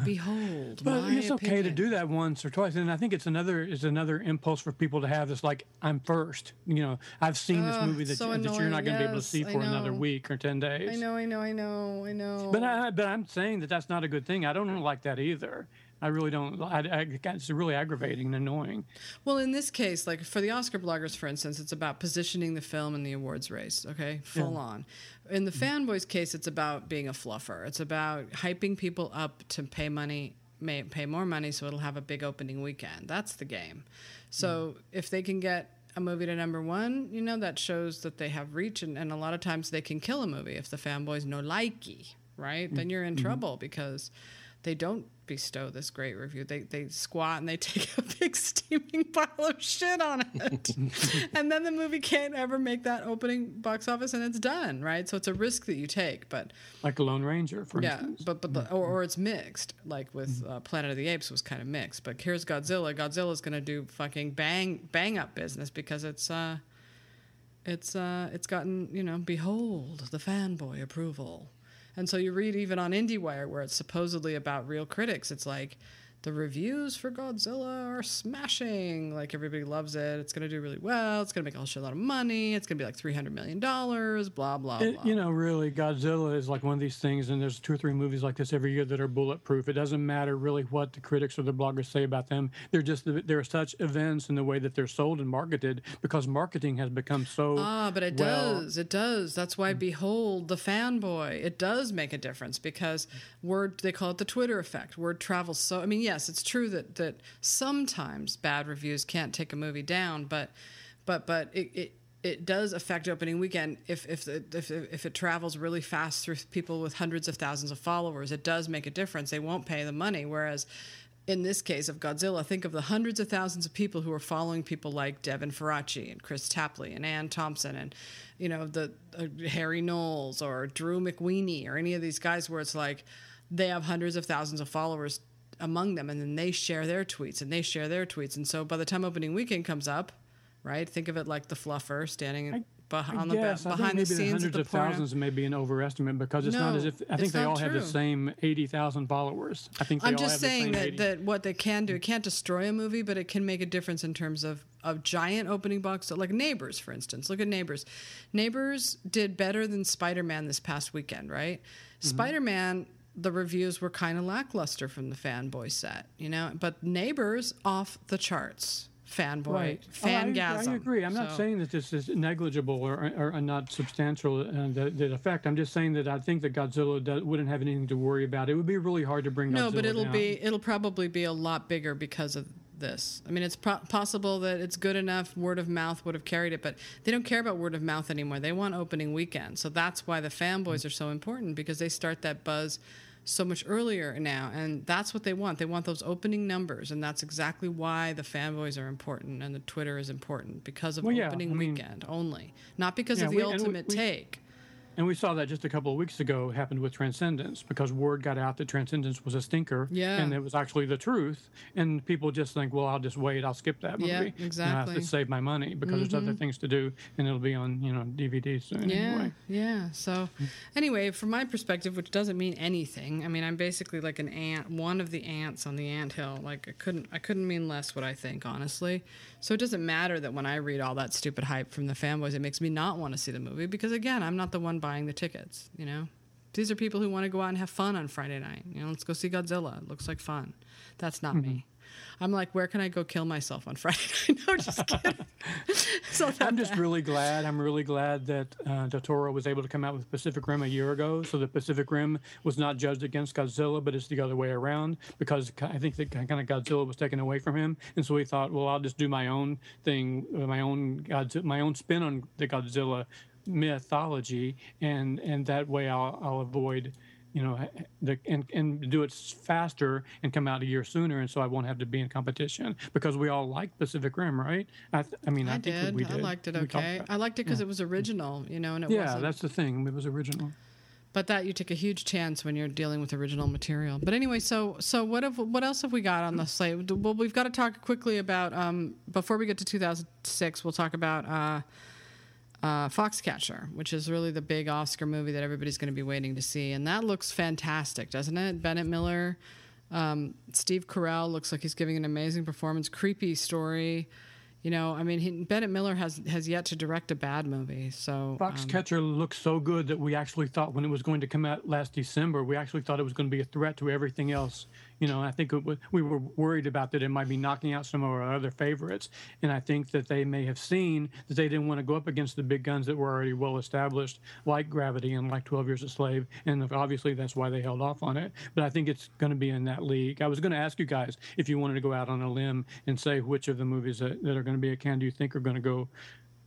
Behold, but it's okay opinion. to do that once or twice, and I think it's another is another impulse for people to have this like I'm first. You know, I've seen uh, this movie that, so that you're not going to yes, be able to see for another week or ten days. I know, I know, I know, I know. But I, but I'm saying that that's not a good thing. I don't like that either. I really don't. I, I, it's really aggravating and annoying. Well, in this case, like for the Oscar bloggers, for instance, it's about positioning the film in the awards race. Okay, full yeah. on. In the fanboys case, it's about being a fluffer. It's about hyping people up to pay money, may pay more money, so it'll have a big opening weekend. That's the game. So mm. if they can get a movie to number one, you know that shows that they have reach, and, and a lot of times they can kill a movie if the fanboys no likey, right? Mm. Then you're in mm-hmm. trouble because they don't bestow this great review. They they squat and they take a big steaming pile of shit on it, and then the movie can't ever make that opening box office, and it's done, right? So it's a risk that you take, but like a Lone Ranger, for yeah, instance. but but the, or, or it's mixed, like with uh, Planet of the Apes was kind of mixed. But here's Godzilla. Godzilla's gonna do fucking bang bang up business because it's uh, it's uh, it's gotten you know, behold the fanboy approval. And so you read even on IndieWire where it's supposedly about real critics, it's like the reviews for Godzilla are smashing. Like everybody loves it. It's going to do really well. It's going to make a whole shitload of money. It's going to be like three hundred million dollars. Blah blah It- blah. you know, really, Godzilla is like one of these things, and there's two or three movies like this every year that are bulletproof. It doesn't matter really what the critics or the bloggers say about them. They're just they're such events in the way that they're sold and marketed because marketing has become so. Ah, but it well- does. It does. That's why behold the fanboy. It does make a difference because word they call it the Twitter effect. Word travels so I mean, yes, it's true that that sometimes bad reviews can't take a movie down, but but but it, it it does affect opening weekend if if, the, if if it travels really fast through people with hundreds of thousands of followers. It does make a difference. They won't pay the money. Whereas in this case of Godzilla, think of the hundreds of thousands of people who are following people like Devin Faraci and Kris Tapley and Anne Thompson and you know the uh, Harry Knowles or Drew McWeeny or any of these guys where it's like they have hundreds of thousands of followers among them and then they share their tweets and they share their tweets and so by the time opening weekend comes up, right? Think of it like the fluffer standing beh- I on the be-. I think behind the scenes hundreds the of porno- thousands may be an overestimate because it's not as if I think they all have the true. same eighty thousand followers. I think they I'm just saying that, 80. that what they can do, it can't destroy a movie, but it can make a difference in terms of, of giant opening box, like Neighbors, for instance. Look at Neighbors. Neighbors did better than Spider Man this past weekend, right? Mm-hmm. Spider Man, the reviews were kind of lackluster from the fanboy set, you know, but Neighbors off the charts. Fanboy, Right. Oh, I- fangasm. I, agree. I'm not saying that this is negligible or, or, or not substantial uh, that, that effect. I'm just saying that I think that Godzilla do, wouldn't have anything to worry about. It would be really hard to bring No, Godzilla but it'll down. be it'll probably be a lot bigger because of this. I mean, it's pro- possible that it's good enough. Word of mouth would have carried it, but they don't care about word of mouth anymore. They want opening weekend, so that's why the fanboys are so important because they start that buzz so much earlier now, and that's what they want. They want those opening numbers, and that's exactly why the fanboys are important and the Twitter is important because of Well, yeah, opening I mean- weekend only, not because Yeah, of the we- ultimate we- take. And we saw that just a couple of weeks ago happened with Transcendence because word got out that Transcendence was a stinker. Yeah. And it was actually the truth. And people just think, well, I'll just wait. I'll skip that movie. Yeah, And I have. Mm-hmm. to save my money because there's other things to do and it'll be on, you know, DVD soon Yeah, anyway. yeah. So, anyway, from my perspective, which doesn't mean anything. I mean, I'm basically like an ant, one of the ants on the ant hill. Like I couldn't, I couldn't mean less what I think, honestly. So it doesn't matter that when I read all that stupid hype from the fanboys, it makes me not want to see the movie because again, I'm not the one buying the tickets. You know, these are people who want to go out and have fun on Friday night. You know, let's go see Godzilla. It looks like fun. That's not mm-hmm. me. I'm like, where can I go kill myself on Friday night? no, just kidding. so I'm just really glad. I'm really glad that uh, Del Toro was able to come out with Pacific Rim a year ago, so the Pacific Rim was not judged against Godzilla, but it's the other way around because I think that kind of Godzilla was taken away from him, and so he thought, well, I'll just do my own thing, uh, my own Godzilla, my own spin on the Godzilla mythology, and and that way I'll, I'll avoid. You know, the, and and do it faster and come out a year sooner, and so I won't have to be in competition because we all like Pacific Rim, right? I, th- I mean, I, I think did. we did. I liked it okay. I liked it because it was original, you know, and it yeah, wasn't. that's the thing. It was original. But that you take a huge chance when you're dealing with original material. But anyway, so so what have what else have we got on the slate? Well, we've got to talk quickly about um, before we get to 2006. We'll talk about uh, uh, Foxcatcher, which is really the big Oscar movie that everybody's going to be waiting to see, and that looks fantastic, doesn't it? Bennett Miller, um, Steve Carell looks like he's giving an amazing performance. Creepy story. You know, I mean, he, Bennett Miller has has yet to direct a bad movie, so um, Foxcatcher looks so good that we actually thought when it was going to come out last December, we actually thought it was going to be a threat to everything else. You know, I think was, we were worried about that it might be knocking out some of our other favorites, and I think that they may have seen that they didn't want to go up against the big guns that were already well established, like Gravity and like Twelve Years a Slave, and obviously that's why they held off on it. But I think it's going to be in that league. I was going to ask you guys if you wanted to go out on a limb and say which of the movies that, that are going to be a Cannes do you think are going to go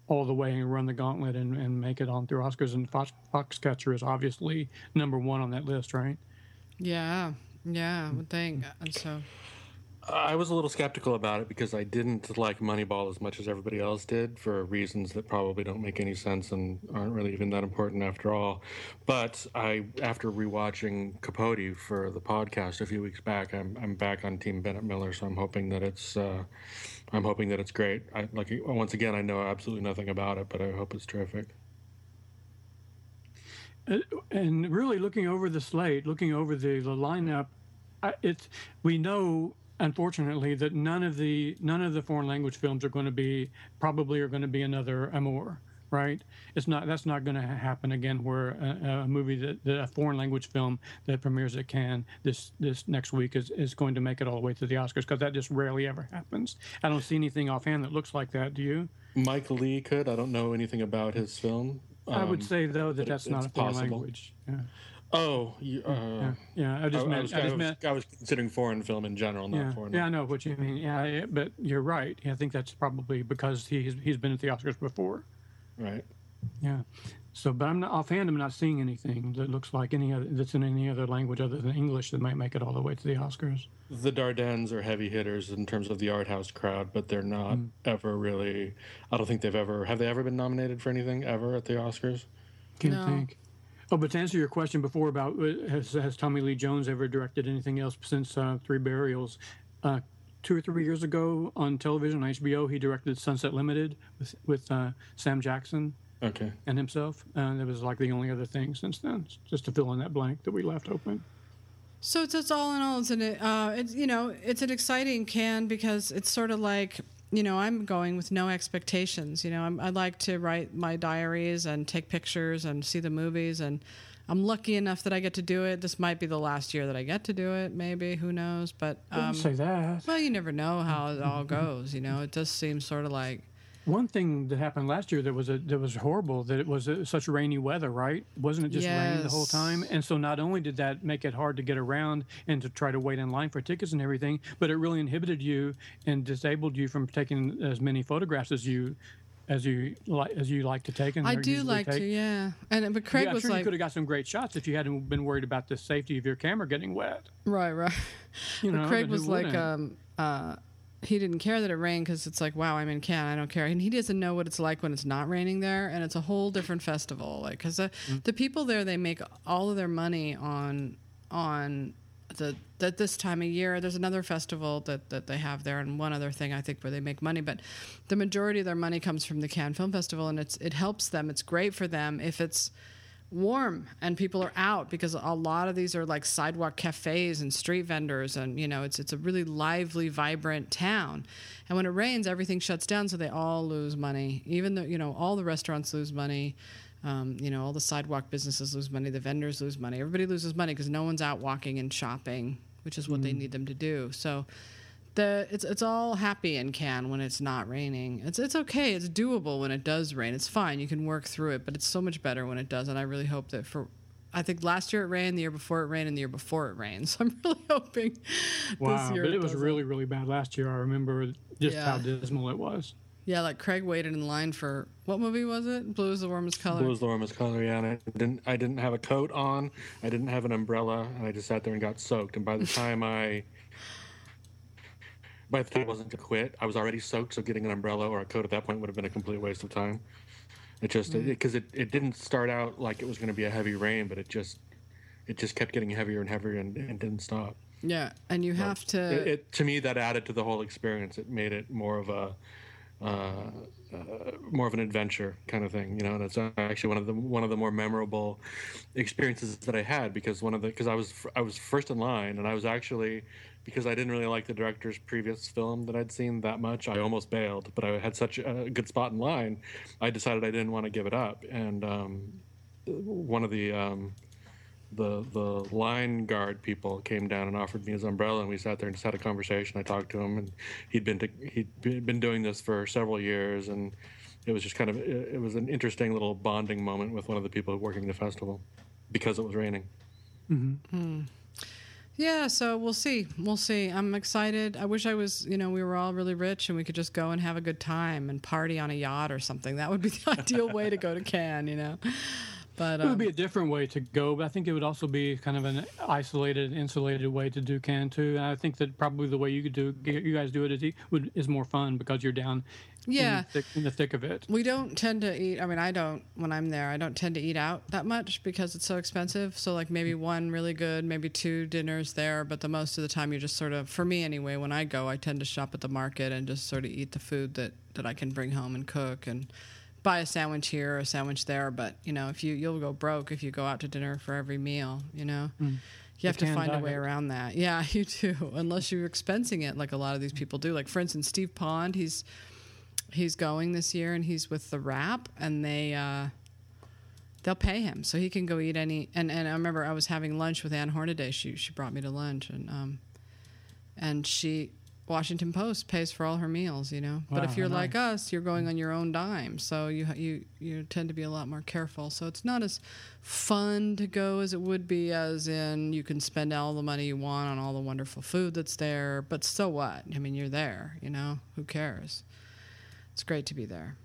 all the way and run the gauntlet and, and make it on through Oscars. And Fox, Foxcatcher is obviously number one on that list, right? Yeah, Yeah, I would think. And so, I was a little skeptical about it because I didn't like Moneyball as much as everybody else did for reasons that probably don't make any sense and aren't really even that important after all. But I, after rewatching Capote for the podcast a few weeks back, I'm I'm back on Team Bennett Miller, so I'm hoping that it's uh, I'm hoping that it's great. I like once again, I know absolutely nothing about it, but I hope it's terrific. And really looking over the slate, looking over the, the lineup, it's we know unfortunately that none of the none of the foreign language films are going to be probably are going to be another Amour, right? It's not that's not going to happen again. Where a, a movie that, that, a foreign language film that premieres at Cannes this this next week is, is going to make it all the way to the Oscars because that just rarely ever happens. I don't see anything offhand that looks like that. Do you? Mike Leigh could. I don't know anything about his film. I would um, say though that that's not a foreign possible. language. Yeah. Oh, you, uh, yeah, yeah. I just I, meant. I was, I, just was, meant, I was considering foreign film in general, not yeah, foreign. Yeah, I know what you mean. Yeah, but you're right. I think that's probably because he's he's been at the Oscars before. Right. Yeah. So, but I'm not offhand. I'm not seeing anything that looks like any other that's in any other language other than English that might make it all the way to the Oscars. The Dardennes are heavy hitters in terms of the art house crowd, but they're not mm. ever really. I don't think they've ever have they ever been nominated for anything ever at the Oscars. Can't no. think. Oh, but to answer your question before about uh, has, has Tommy Lee Jones ever directed anything else since uh, Three Burials? Uh, two or three years ago on television on HBO, he directed Sunset Limited with with uh, Sam Jackson. Okay. And himself, and it was like the only other thing since then, just to fill in that blank that we left open. So it's, it's all in all, it's an uh, it's you know it's an exciting Cannes because it's sort of like you know, I'm going with no expectations. You know, I'm, I like to write my diaries and take pictures and see the movies, and I'm lucky enough that I get to do it. This might be the last year that I get to do it. Maybe who knows? But um, say that. Well, you never know how it all goes. You know, it does seem sort of like one thing that happened last year that was a, that was horrible that it was a, such rainy weather, right? Wasn't it just yes. raining the whole time? And so not only did that make it hard to get around and to try to wait in line for tickets and everything, but it really inhibited you and disabled you from taking as many photographs as you as you like as you like to take and I do like take. to, yeah. And but Craig yeah, was sure like, you could have got some great shots if you hadn't been worried about the safety of your camera getting wet. Right, right. You know, Craig was like, um, uh, he didn't care that it rained because it's like, wow, I'm in Cannes, I don't care. And he doesn't know what it's like when it's not raining there, and it's a whole different festival. Like, because the, mm. the people there, they make all of their money on on the that this time of year. There's another festival that that they have there, and one other thing I think where they make money, but the majority of their money comes from the Cannes Film Festival, and it's it helps them. It's great for them if it's warm and people are out because a lot of these are like sidewalk cafes and street vendors and you know it's it's a really lively vibrant town. And when it rains everything shuts down so they all lose money. Even though you know all the restaurants lose money um, you know all the sidewalk businesses lose money the vendors lose money. Everybody loses money because no one's out walking and shopping which is what mm. they need them to do. So the it's it's all happy in Cannes when it's not raining. It's it's okay. It's doable when it does rain. It's fine. You can work through it, but it's so much better when it does. And I really hope that for I think last year it rained, the year before it rained, and the year before it rained. So I'm really hoping wow, this year. But it was really, really bad last year. I remember just yeah. how dismal it was. Yeah, like Craig waited in line for what movie was it? Blue is the warmest color. Blue is the warmest color. Yeah, and I didn't. I didn't have a coat on. I didn't have an umbrella, and I just sat there and got soaked. And by the time I by the time I wasn't to quit, I was already soaked, so getting an umbrella or a coat at that point would have been a complete waste of time. It just because it, it, it, didn't start out like it was going to be a heavy rain, but it just it just kept getting heavier and heavier and, and didn't stop. Yeah, and you have to. It, it, to me that added to the whole experience. It made it more of a uh, uh, more of an adventure kind of thing, you know. And it's actually one of the one of the more memorable experiences that I had because one of the because I was I was first in line and I was actually because I didn't really like the director's previous film that I'd seen that much. I almost bailed, but I had such a good spot in line, I decided I didn't want to give it up. And um, one of the um, the the line guard people came down and offered me his umbrella, and we sat there and just had a conversation. I talked to him, and he'd been to, he'd been doing this for several years, and it was just kind of it was an interesting little bonding moment with one of the people working the festival because it was raining. Mm-hmm. Mm. Yeah, so we'll see. We'll see. I'm excited. I wish I was, you know, we were all really rich and we could just go and have a good time and party on a yacht or something. That would be the ideal way to go to Cannes, you know. But it would be um, a different way to go, but I think it would also be kind of an isolated, insulated way to do Cannes too. And I think that probably the way you could do, you guys do it is, is more fun because you're down, Yeah. in the, thick, in the thick of it. we don't tend to eat. I mean, I don't when I'm there. I don't tend to eat out that much because it's so expensive. So like maybe mm-hmm. one really good, maybe two dinners there. But the most of the time, you just sort of, for me anyway, when I go, I tend to shop at the market and just sort of eat the food that that I can bring home and cook and buy a sandwich here or a sandwich there. But you know, if you you'll go broke if you go out to dinner for every meal. You know. Mm. You have to find a way around that. Yeah, you do. Unless you're expensing it like a lot of these mm. people do. Like for instance, Steve Pond, he's he's going this year and he's with the Wrap and they uh they'll pay him so he can go eat any and, and I remember I was having lunch with Ann Hornaday. She she brought me to lunch and um and she Washington Post pays for all her meals, you know. but if you're nice. like us, you're going on your own dime, so you you you tend to be a lot more careful. So it's not as fun to go as it would be, as in you can spend all the money you want on all the wonderful food that's there. But so what? I mean, you're there, you know. Who cares? It's great to be there.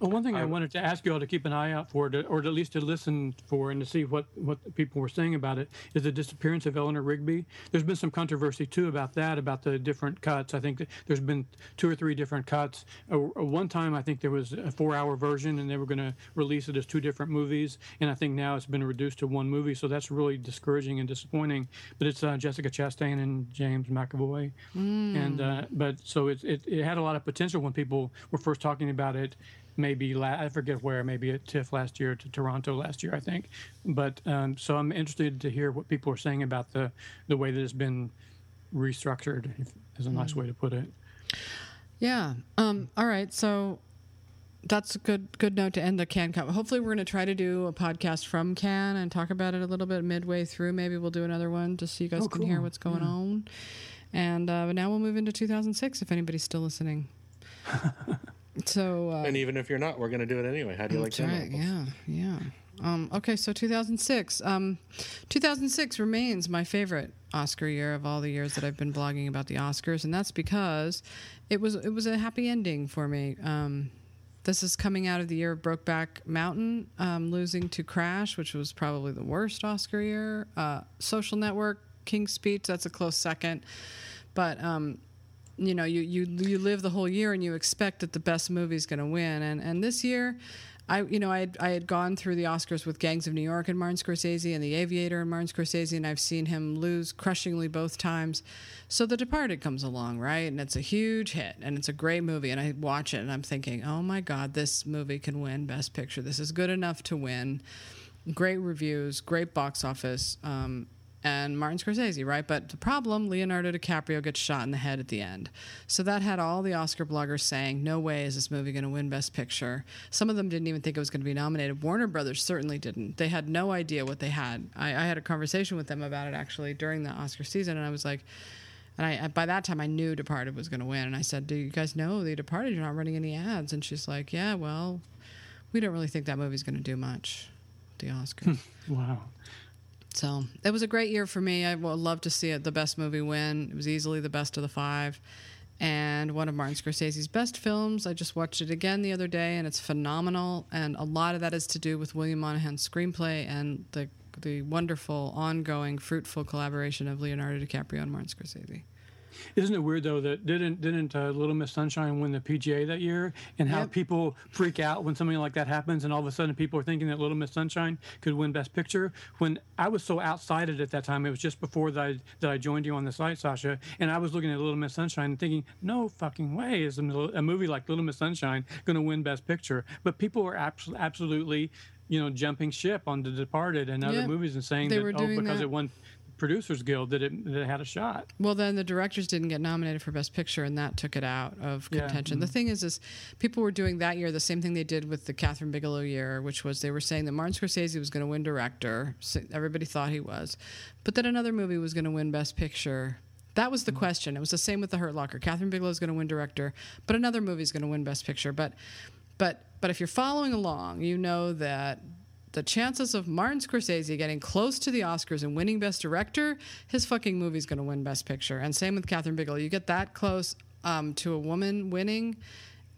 Well, one thing I, wanted to ask you all to keep an eye out for, to, or at least to listen for, and to see what what people were saying about it, is the disappearance of Eleanor Rigby. There's been some controversy too about that, about the different cuts. I think that there's been two or three different cuts. Uh, one time, I think there was a four-hour version, and they were going to release it as two different movies. And I think now it's been reduced to one movie, so that's really discouraging and disappointing. But it's uh, Jessica Chastain and James McAvoy, and uh, but so it, it it had a lot of potential when people were first talking about it maybe la- I forget where, maybe at TIFF last year, to Toronto last year, I think. But um, so I'm interested to hear what people are saying about the the way that it's been restructured. If, is a nice way to put it. Yeah. Um, all right. So that's a good good note to end the Cannes Cup. Hopefully, we're going to try to do a podcast from Cannes and talk about it a little bit midway through. Maybe we'll do another one just so you guys Oh, can hear what's going on. And uh, now we'll move into 2006 if anybody's still listening. so uh, And even if you're not, we're going to do it anyway. How do you like that? right. Yeah. Yeah. Um, okay, so 2006. Um, 2006 remains my favorite Oscar year of all the years that I've been blogging about the Oscars, and that's because it was it was a happy ending for me. Um, this is coming out of the year of Brokeback Mountain, um, losing to Crash, which was probably the worst Oscar year. Uh, Social Network, King's Speech, that's a close second, but um, you know you, you you live the whole year and you expect that the best movie is going to win. And and this year I you know I had, I had gone through the Oscars with Gangs of New York and Martin Scorsese and The Aviator and Martin Scorsese and I've seen him lose crushingly both times. So The Departed comes along right? And it's a huge hit and it's a great movie and I watch it and I'm thinking oh my god this movie can win best picture. This is good enough to win. Great reviews, great box office, um, and Martin Scorsese, right? But the problem, Leonardo DiCaprio gets shot in the head at the end. So that had all the Oscar bloggers saying, no way is this movie going to win Best Picture. Some of them didn't even think it was going to be nominated. Warner Brothers certainly didn't. They had no idea what they had. I, I had a conversation with them about it actually during the Oscar season, and I was like, and I, by that time, I knew Departed was going to win. And I said, Do you guys know The Departed? You're not running any ads. And she's like, Yeah, well, we don't really think that movie's going to do much the Oscars. Wow. So it was a great year for me. I would love to see it, the best movie win. It was easily the best of the five. And one of Martin Scorsese's best films. I just watched it again the other day, and it's phenomenal. And a lot of that is to do with William Monahan's screenplay and the the wonderful, ongoing, fruitful collaboration of Leonardo DiCaprio and Martin Scorsese. Isn't it weird though that didn't didn't uh, Little Miss Sunshine win the PGA that year, and how Yep. people freak out when something like that happens, and all of a sudden people are thinking that Little Miss Sunshine could win Best Picture. When I was so outside it at that time, it was just before that I, that I joined you on the site, Sasha, and I was looking at Little Miss Sunshine and thinking, no fucking way is a, a movie like Little Miss Sunshine going to win Best Picture. But people were abs- absolutely, you know, jumping ship on The Departed and other movies and saying that oh because that. it won Producers Guild that it, that it had a shot. Well, then the directors didn't get nominated for Best Picture, and that took it out of Yeah, contention. The mm-hmm. thing is, is people were doing that year the same thing they did with the Kathryn Bigelow year, which was they were saying that Martin Scorsese was going to win director. So everybody thought he was, but then another movie was going to win Best Picture. That was the mm-hmm. question. It was the same with The Hurt Locker. Kathryn Bigelow is going to win director, but another movie is going to win Best Picture. But, but, but if you're following along, you know that the chances of Martin Scorsese getting close to the Oscars and winning Best Director, his fucking movie's going to win Best Picture. And same with Kathryn Bigelow. You get that close um, to a woman winning,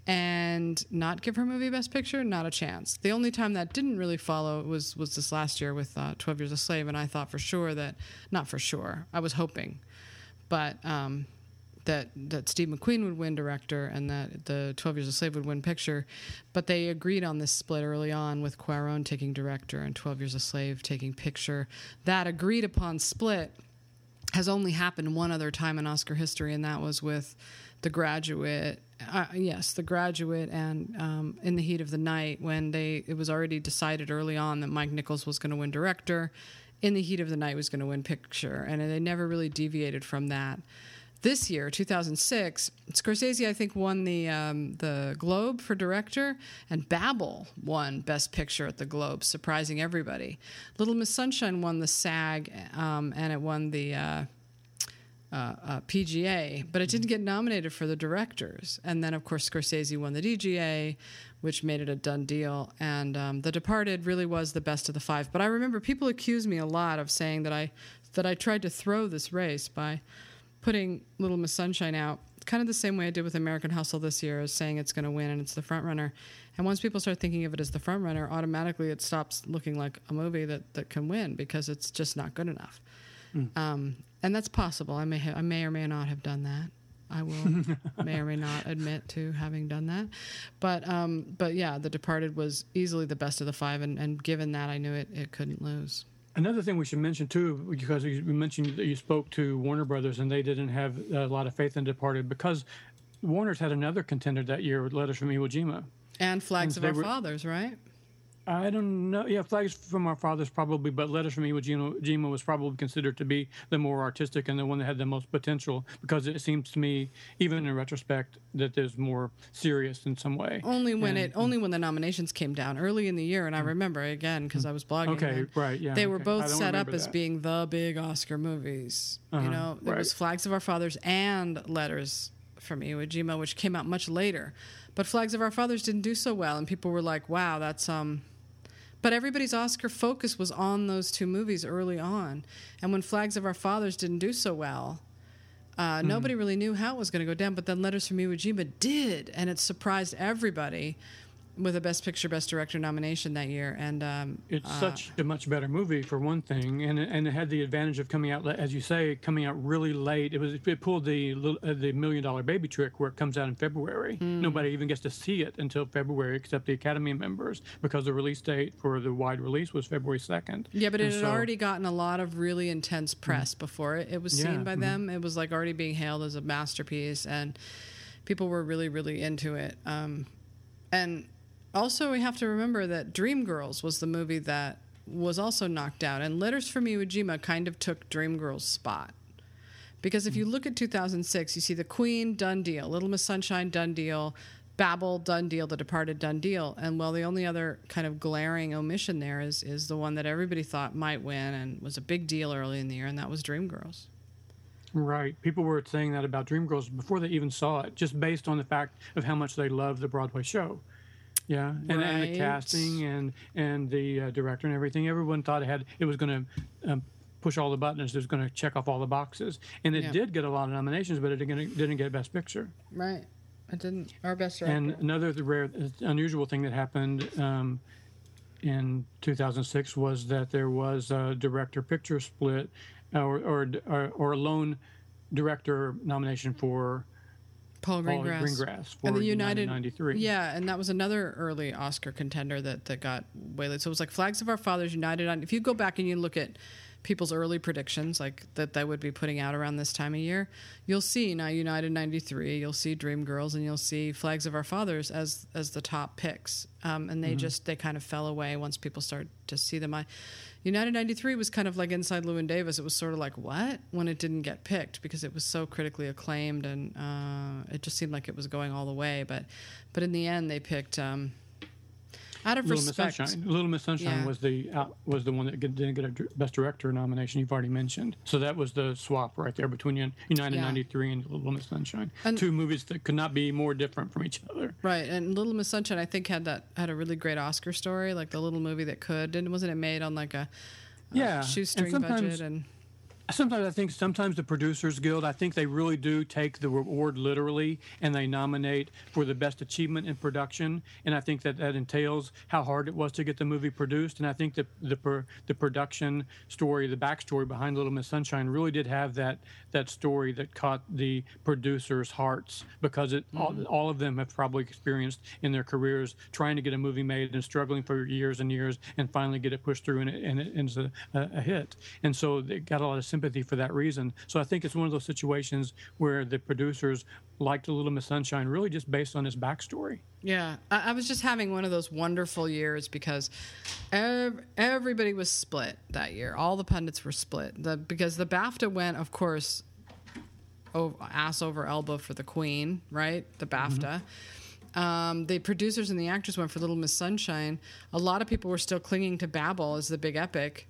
and not give her movie Best Picture, not a chance. The only time that didn't really follow was was this last year with uh, Twelve Years a Slave, and I thought for sure that not for sure, I was hoping, but um, that that Steve McQueen would win director and that the Twelve Years a Slave would win picture, but they agreed on this split early on with Cuarón taking director and Twelve Years a Slave taking picture. That agreed upon split has only happened one other time in Oscar history, and that was with The Graduate. Uh, yes, The Graduate, and um, In the Heat of the Night, when they it was already decided early on that Mike Nichols was going to win director, In the Heat of the Night was going to win picture, and they never really deviated from that. This year, 2006, Scorsese I think won the um, the Globe for director, and Babel won Best Picture at the Globe, surprising everybody. Little Miss Sunshine won the SAG, um, and it won the. Uh, uh, uh, PGA, but it didn't get nominated for the directors. And then, of course, Scorsese won the DGA, which made it a done deal. And um, The Departed really was the best of the five. But I remember people accuse me a lot of saying that I that I tried to throw this race by putting Little Miss Sunshine out, kind of the same way I did with American Hustle this year, is saying it's going to win and it's the front runner. And once people start thinking of it as the front runner, automatically it stops looking like a movie that, that can win because it's just not good enough. Mm. Um, and that's possible. I may ha- I may or may not have done that. I will may or may not admit to having done that, but um, but yeah, The Departed was easily the best of the five, and, and given that, I knew it it couldn't lose. Another thing we should mention too, because you mentioned that you spoke to Warner Brothers and they didn't have a lot of faith in Departed because Warner's had another contender that year with Letters from Iwo Jima and Flags and of Our were, Fathers, right? I don't know. Yeah, Flags from Our Fathers probably, but Letters from Iwo Jima was probably considered to be the more artistic and the one that had the most potential because it seems to me, even in retrospect, that there's more serious in some way. Only when and, it, only when the nominations came down early in the year, and I mm. remember again because I was blogging. Okay, then, right, yeah. They okay. were both set up as being the big Oscar movies. Uh-huh, you know, it right. was Flags of Our Fathers and Letters from Iwo Jima, which came out much later. But Flags of Our Fathers didn't do so well, and people were like, "Wow, that's um." But everybody's Oscar focus was on those two movies early on. And when Flags of Our Fathers didn't do so well, uh, mm. nobody really knew how it was going to go down. But then Letters from Iwo Jima did, and it surprised everybody with a Best Picture, Best Director nomination that year, and um, it's uh, such a much better movie for one thing, and and it had the advantage of coming out, as you say, coming out really late. It was it pulled the uh, the Million Dollar Baby trick, where it comes out in February. Mm. Nobody even gets to see it until February, except the Academy members, because the release date for the wide release was February second. Yeah, but it had already gotten a lot of really intense press mm. before it, it was seen yeah, by mm-hmm. them. It was like already being hailed as a masterpiece, and people were really really into it. Um, and also, we have to remember that Dreamgirls was the movie that was also knocked out, and Letters from Iwo Jima kind of took Dreamgirls' spot. Because if you look at 2006, you see The Queen, done deal, Little Miss Sunshine, done deal, Babel, done deal, The Departed, done deal. And well, the only other kind of glaring omission there is is the one that everybody thought might win and was a big deal early in the year, and that was Dreamgirls. Right. People were saying that about Dreamgirls before they even saw it, just based on the fact of how much they loved the Broadway show. Yeah, and, right. and the casting and and the uh, director and everything. Everyone thought it had it was going to um, push all the buttons. It was going to check off all the boxes, and it yeah. did get a lot of nominations, but it didn't, didn't get Best Picture. Right. It didn't. Our best director. And another rare, unusual thing that happened um, in 2006 was that there was a director-picture split, or or or, or a lone director nomination for Paul Greengrass. Paul Greengrass and the United '93. Yeah, and that was another early Oscar contender that that got waylaid. So it was like Flags of Our Fathers, United. If you go back and you look at people's early predictions, like that they would be putting out around this time of year, you'll see now United '93, you'll see Dreamgirls, and you'll see Flags of Our Fathers as as the top picks. Um, and they mm-hmm. just they kind of fell away once people started to see them. I United 93 was kind of like Inside Llewyn Davis. It was sort of like, what? When it didn't get picked because it was so critically acclaimed and uh, it just seemed like it was going all the way. But, but in the end, they picked um, out of Little respect. Miss Sunshine. Little Miss Sunshine yeah. was the uh, was the one that didn't get a Best Director nomination. You've already mentioned. So that was the swap right there between United yeah. '93 and Little Miss Sunshine. And Two movies that could not be more different from each other. Right, and Little Miss Sunshine I think had that had a really great Oscar story, like the little movie that could. And wasn't it made on like a yeah shoestring budget and sometimes I think sometimes the Producers Guild, I think they really do take the award literally and they nominate for the best achievement in production. And I think that that entails how hard it was to get the movie produced. And I think that the the production story, the backstory behind Little Miss Sunshine, really did have that that story that caught the producers' hearts because it mm-hmm. all, all of them have probably experienced in their careers trying to get a movie made and struggling for years and years and finally get it pushed through and, it, and, it, and it's a, a hit. And so they got a lot of sympathy for that reason. So I think it's one of those situations where the producers liked a Little Miss Sunshine really just based on his backstory. Yeah, I, I was just having one of those wonderful years because ev- everybody was split that year. All the pundits were split. The, because the BAFTA went, of course, over, ass over elbow for the Queen, right? The BAFTA. Mm-hmm. Um, the producers and the actors went for Little Miss Sunshine. A lot of people were still clinging to Babel as the big epic.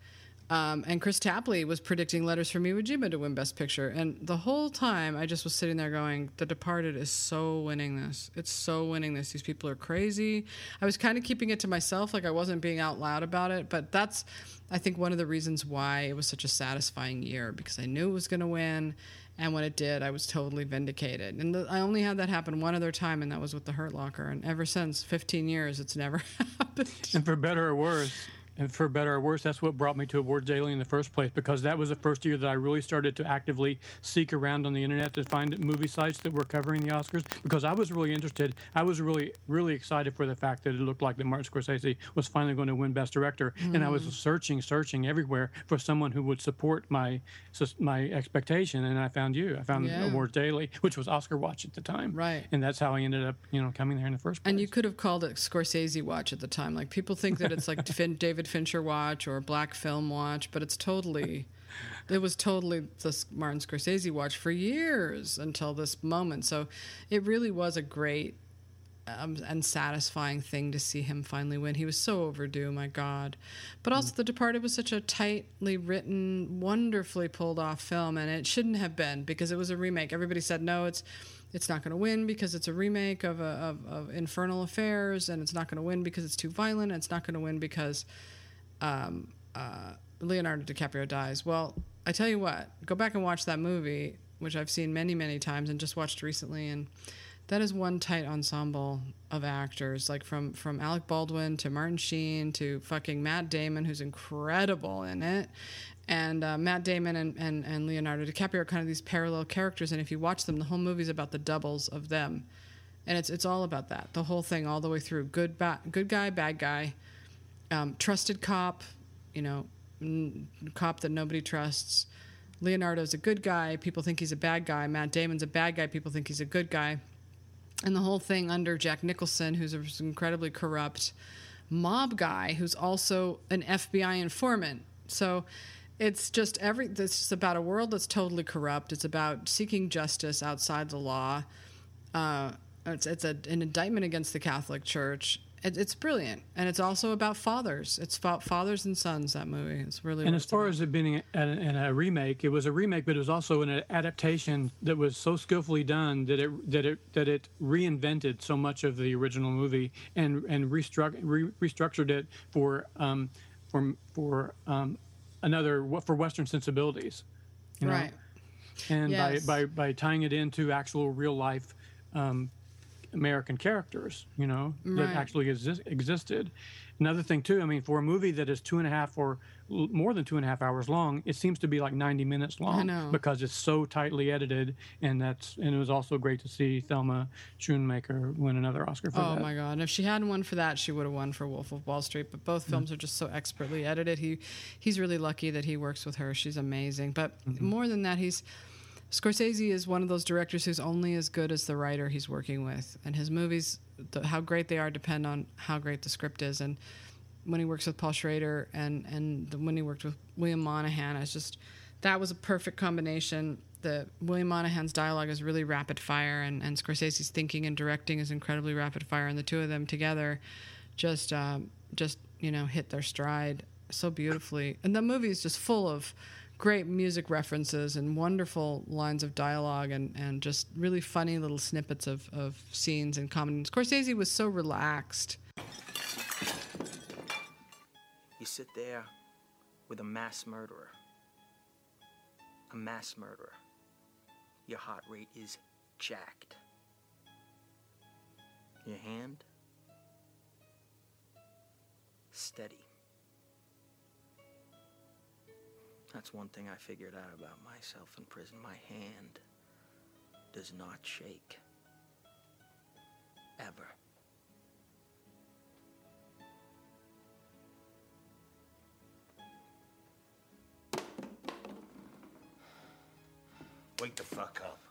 Um, and Kris Tapley was predicting Letters from Iwo Jima to win Best Picture. And the whole time, I just was sitting there going, The Departed is so winning this. It's so winning this. These people are crazy. I was kind of keeping it to myself, like I wasn't being out loud about it. But that's, I think, one of the reasons why it was such a satisfying year because I knew it was going to win. And when it did, I was totally vindicated. And the, I only had that happen one other time, and that was with the Hurt Locker. And ever since 15 years, it's never happened. And for better or worse, for better or worse, that's what brought me to Awards Daily in the first place because that was the first year that I really started to actively seek around on the internet to find movie sites that were covering the Oscars because I was really interested. I was really, really excited for the fact that it looked like that Martin Scorsese was finally going to win Best Director, mm. and I was mm. searching, searching everywhere for someone who would support my my expectation, and I found you. I found yeah. Awards Daily, which was Oscar Watch at the time, right? And that's how I ended up, you know, coming there in the first place. And you could have called it Scorsese Watch at the time. Like people think that it's like David David Fincher watch or Black Film watch, but it's totally. it was totally the Martin Scorsese watch for years until this moment. So it really was a great um, and satisfying thing to see him finally win. He was so overdue, my God. But also, mm. The Departed was such a tightly written, wonderfully pulled off film, and it shouldn't have been because it was a remake. Everybody said no, it's it's not going to win because it's a remake of, a, of, of Infernal Affairs, and it's not going to win because it's too violent, and it's not going to win because um, uh, Leonardo DiCaprio dies. Well, I tell you what, go back and watch that movie, which I've seen many, many times and just watched recently, and that is one tight ensemble of actors, like from from Alec Baldwin to Martin Sheen to fucking Matt Damon, who's incredible in it. And uh, Matt Damon and, and, and Leonardo DiCaprio are kind of these parallel characters, and if you watch them, the whole movie is about the doubles of them, and it's it's all about that, the whole thing, all the way through. Good ba- good guy, bad guy, um, trusted cop, you know, n- cop that nobody trusts. Leonardo's a good guy. People think he's a bad guy. Matt Damon's a bad guy. People think he's a good guy. And the whole thing under Jack Nicholson, who's an incredibly corrupt mob guy, who's also an FBI informant. So it's just every. It's just about a world that's totally corrupt. It's about seeking justice outside the law. Uh, it's it's a, an indictment against the Catholic Church, it, it's brilliant, and it's also about fathers. It's about fathers and sons. That movie. It's really. And as far about. as it being a, a, a, remake, it was a remake, but it was also an adaptation that was so skillfully done that it that it that it reinvented so much of the original movie and and restruct, re, restructured it for um, for for um, another for Western sensibilities. You know? Right. And yes. by, by by tying it into actual real life. Um, American characters, you know, that actually exist, existed. Another thing too, I mean, for a movie that is two and a half or more than two and a half hours long, it seems to be like 90 minutes long because it's so tightly edited. And that's and it was also great to see Thelma Schoonmaker win another Oscar for oh that. my God! And if she hadn't won for that, she would have won for Wolf of Wall Street. But both mm-hmm. films mm-hmm. are just so expertly edited. He he's really lucky that he works with her. She's amazing. But mm-hmm. more than that, he's Scorsese is one of those directors who's only as good as the writer he's working with, and his movies, the, how great they are, depend on how great the script is. And when he works with Paul Schrader and and the, when he worked with William Monahan, it's just that was a perfect combination. The William Monahan's dialogue is really rapid fire, and and Scorsese's thinking and directing is incredibly rapid fire, and the two of them together just um, just you know hit their stride so beautifully. And the movie is just full of great music references and wonderful lines of dialogue and, and just really funny little snippets of, of scenes and comedy. Scorsese was so relaxed. You sit there with a mass murderer. a mass murderer. Your heart rate is jacked. Your hand? Steady. That's one thing I figured out about myself in prison. My hand does not shake. Ever. Wake the fuck up.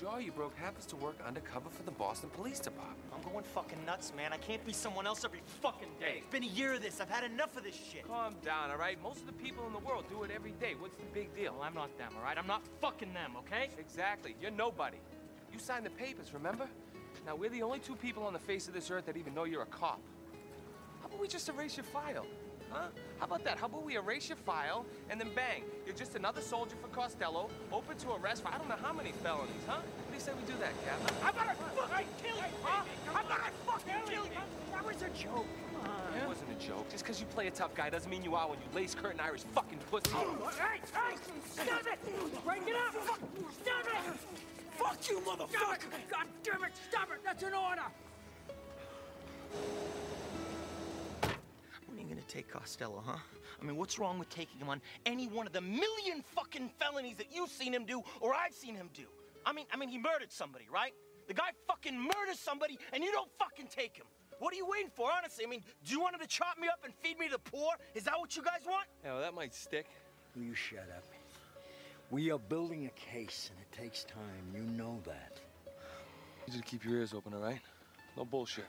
Joe, you broke happens to work undercover for the Boston Police Department. I'm going fucking nuts, man. I can't be someone else every fucking day. It's been a year of this. I've had enough of this shit. Calm down, all right? Most of the people in the world do it every day. What's the big deal? Well, I'm not them, all right? I'm not fucking them, okay? Exactly. You're nobody. You signed the papers, remember? Now, we're the only two people on the face of this earth that even know you're a cop. How about we just erase your file? Huh? How about that? How about we erase your file and then bang, you're just another soldier for Costello, open to arrest for I don't know how many felonies, huh? What do you say we do that, Captain? I'm gonna fucking kill you, huh? I'm gonna fucking kill you. That was a joke. Come on. It wasn't a joke. Just because you play a tough guy doesn't mean you are when you lace curtain Irish fucking pussy. Hey, hey, stop it! Break it up! Stop it! Fuck you, motherfucker! God damn it! Stop it! That's an order! When are you gonna take Costello, huh? I mean, what's wrong with taking him on any one of the million fucking felonies that you've seen him do or I've seen him do? I mean, I mean, he murdered somebody, right? The guy fucking murders somebody and you don't fucking take him. What are you waiting for, honestly? I mean, do you want him to chop me up and feed me to the poor? Is that what you guys want? Yeah, well, that might stick. Will you shut up? We are building a case, and it takes time. You know that. You just keep your ears open, all right? No bullshit.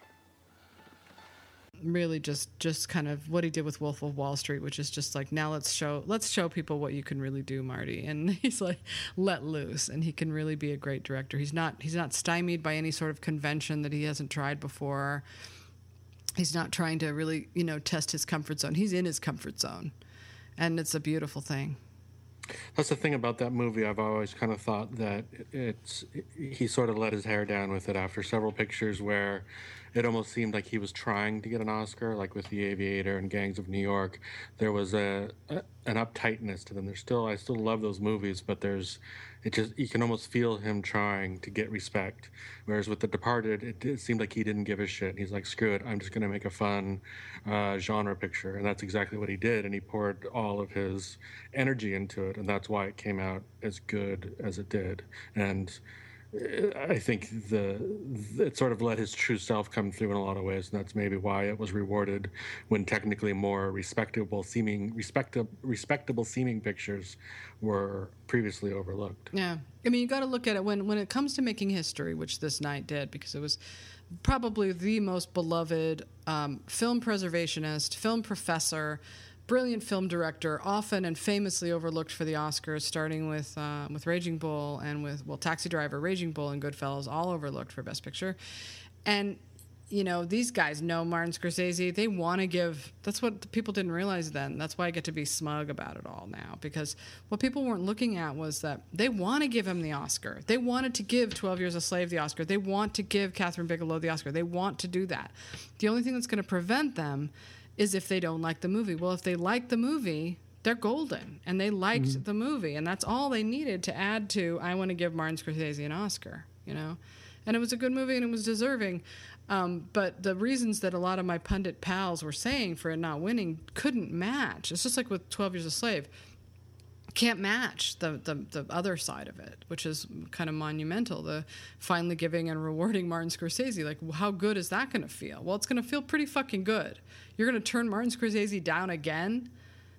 Really just just kind of what he did with Wolf of Wall Street, which is just like now let's show let's show people what you can really do, Marty. And he's like let loose, and he can really be a great director. He's not he's not stymied by any sort of convention that he hasn't tried before. He's not trying to really you know test his comfort zone. He's in his comfort zone, and it's a beautiful thing. That's the thing about that movie. I've always kind of thought that it's he sort of let his hair down with it after several pictures where it almost seemed like he was trying to get an Oscar, like with The Aviator and Gangs of New York. There was a, a an uptightness to them. There's still I still love those movies, but there's it just you can almost feel him trying to get respect. Whereas with The Departed, it, it seemed like he didn't give a shit. He's like, screw it, I'm just gonna make a fun uh, genre picture, and that's exactly what he did. And he poured all of his energy into it, and that's why it came out as good as it did. And I think the it sort of let his true self come through in a lot of ways, and that's maybe why it was rewarded when technically more respectable seeming respectable respectable seeming pictures were previously overlooked. Yeah, I mean, you got to look at it when when it comes to making history, which this night did, because it was probably the most beloved um, film preservationist, film professor, brilliant film director, often and famously overlooked for the Oscars, starting with uh, with Raging Bull and with well, Taxi Driver, Raging Bull, and Goodfellas, all overlooked for Best Picture, and. You know, these guys know Martin Scorsese. They want to give. That's what people didn't realize then. That's why I get to be smug about it all now. Because what people weren't looking at was that they want to give him the Oscar. They wanted to give 12 Years a Slave the Oscar. They want to give Kathryn Bigelow the Oscar. They want to do that. The only thing that's going to prevent them is if they don't like the movie. Well, if they like the movie, they're golden and they liked the movie and that's all they needed to add to I want to give Martin Scorsese an Oscar, you know. And it was a good movie and it was deserving. Um, but the reasons that a lot of my pundit pals were saying for it not winning couldn't match. It's just like with 12 Years a Slave. Can't match the, the, the other side of it, which is kind of monumental. The finally giving and rewarding Martin Scorsese. Like, how good is that going to feel? Well, it's going to feel pretty fucking good. You're going to turn Martin Scorsese down again?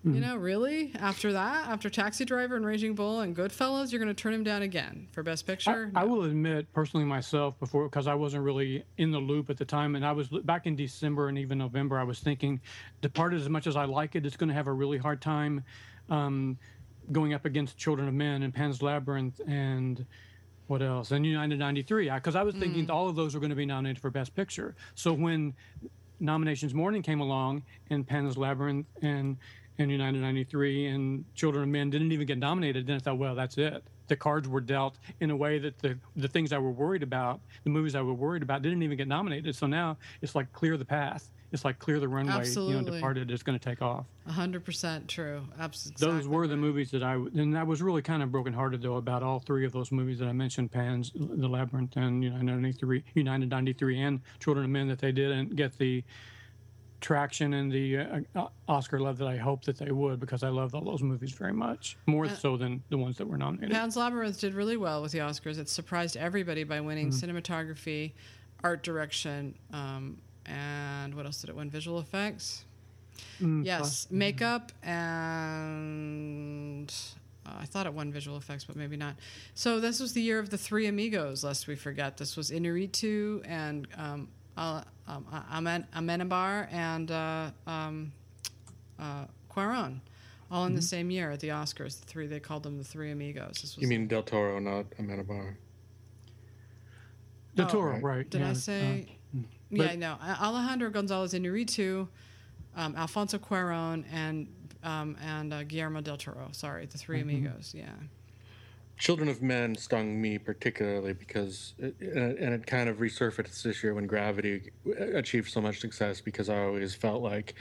You know, really? After that, after Taxi Driver and Raging Bull and Goodfellas, you're going to turn him down again for Best Picture? I, I will admit personally myself before because I wasn't really in the loop at the time, and I was back in December and even November. I was thinking, Departed, as much as I like it, it's going to have a really hard time um, going up against Children of Men and Pan's Labyrinth and what else? And United '93, because I was thinking mm. all of those were going to be nominated for Best Picture. So when nominations morning came along and Pan's Labyrinth and and United 93 and Children of Men didn't even get nominated, then I thought, well, that's it. The cards were dealt in a way that the the things I were worried about, the movies I were worried about, didn't even get nominated. So now it's like clear the path. It's like clear the runway. You know, Departed is going to take off. hundred percent true. Absolutely. Those were the movies that I and I was really kind of brokenhearted though about all three of those movies that I mentioned, Pan's, The Labyrinth, and United ninety three, United ninety three, and Children of Men that they didn't get the traction and the uh, uh, Oscar love that I hoped that they would because I loved all those movies very much, more so than the ones that were nominated. Pan's Labyrinth did really well with the Oscars. It surprised everybody by winning Mm-hmm. cinematography, art direction, um, and what else did it win? Visual effects. Mm, yes, makeup and uh, I thought it won visual effects, but maybe not. So this was the year of the three amigos. Lest we forget, this was Inarritu and um, uh, um, Amen- Amenabar and uh, um, uh, Cuaron, all Mm-hmm. in the same year at the Oscars. The three they called them the three amigos. This was You mean Del Toro, not Amenabar? The Oh, Toro, right. right? Did yeah, I uh, say? But- yeah, no. A- Alejandro Gonzalez Inarritu, um, Alfonso Cuarón, and um, and uh, Guillermo del Toro. Sorry, the 3 Mm-hmm. amigos. Yeah. Children of Men stung me particularly because, it, and and it kind of resurfaced this year when Gravity achieved so much success because I always felt like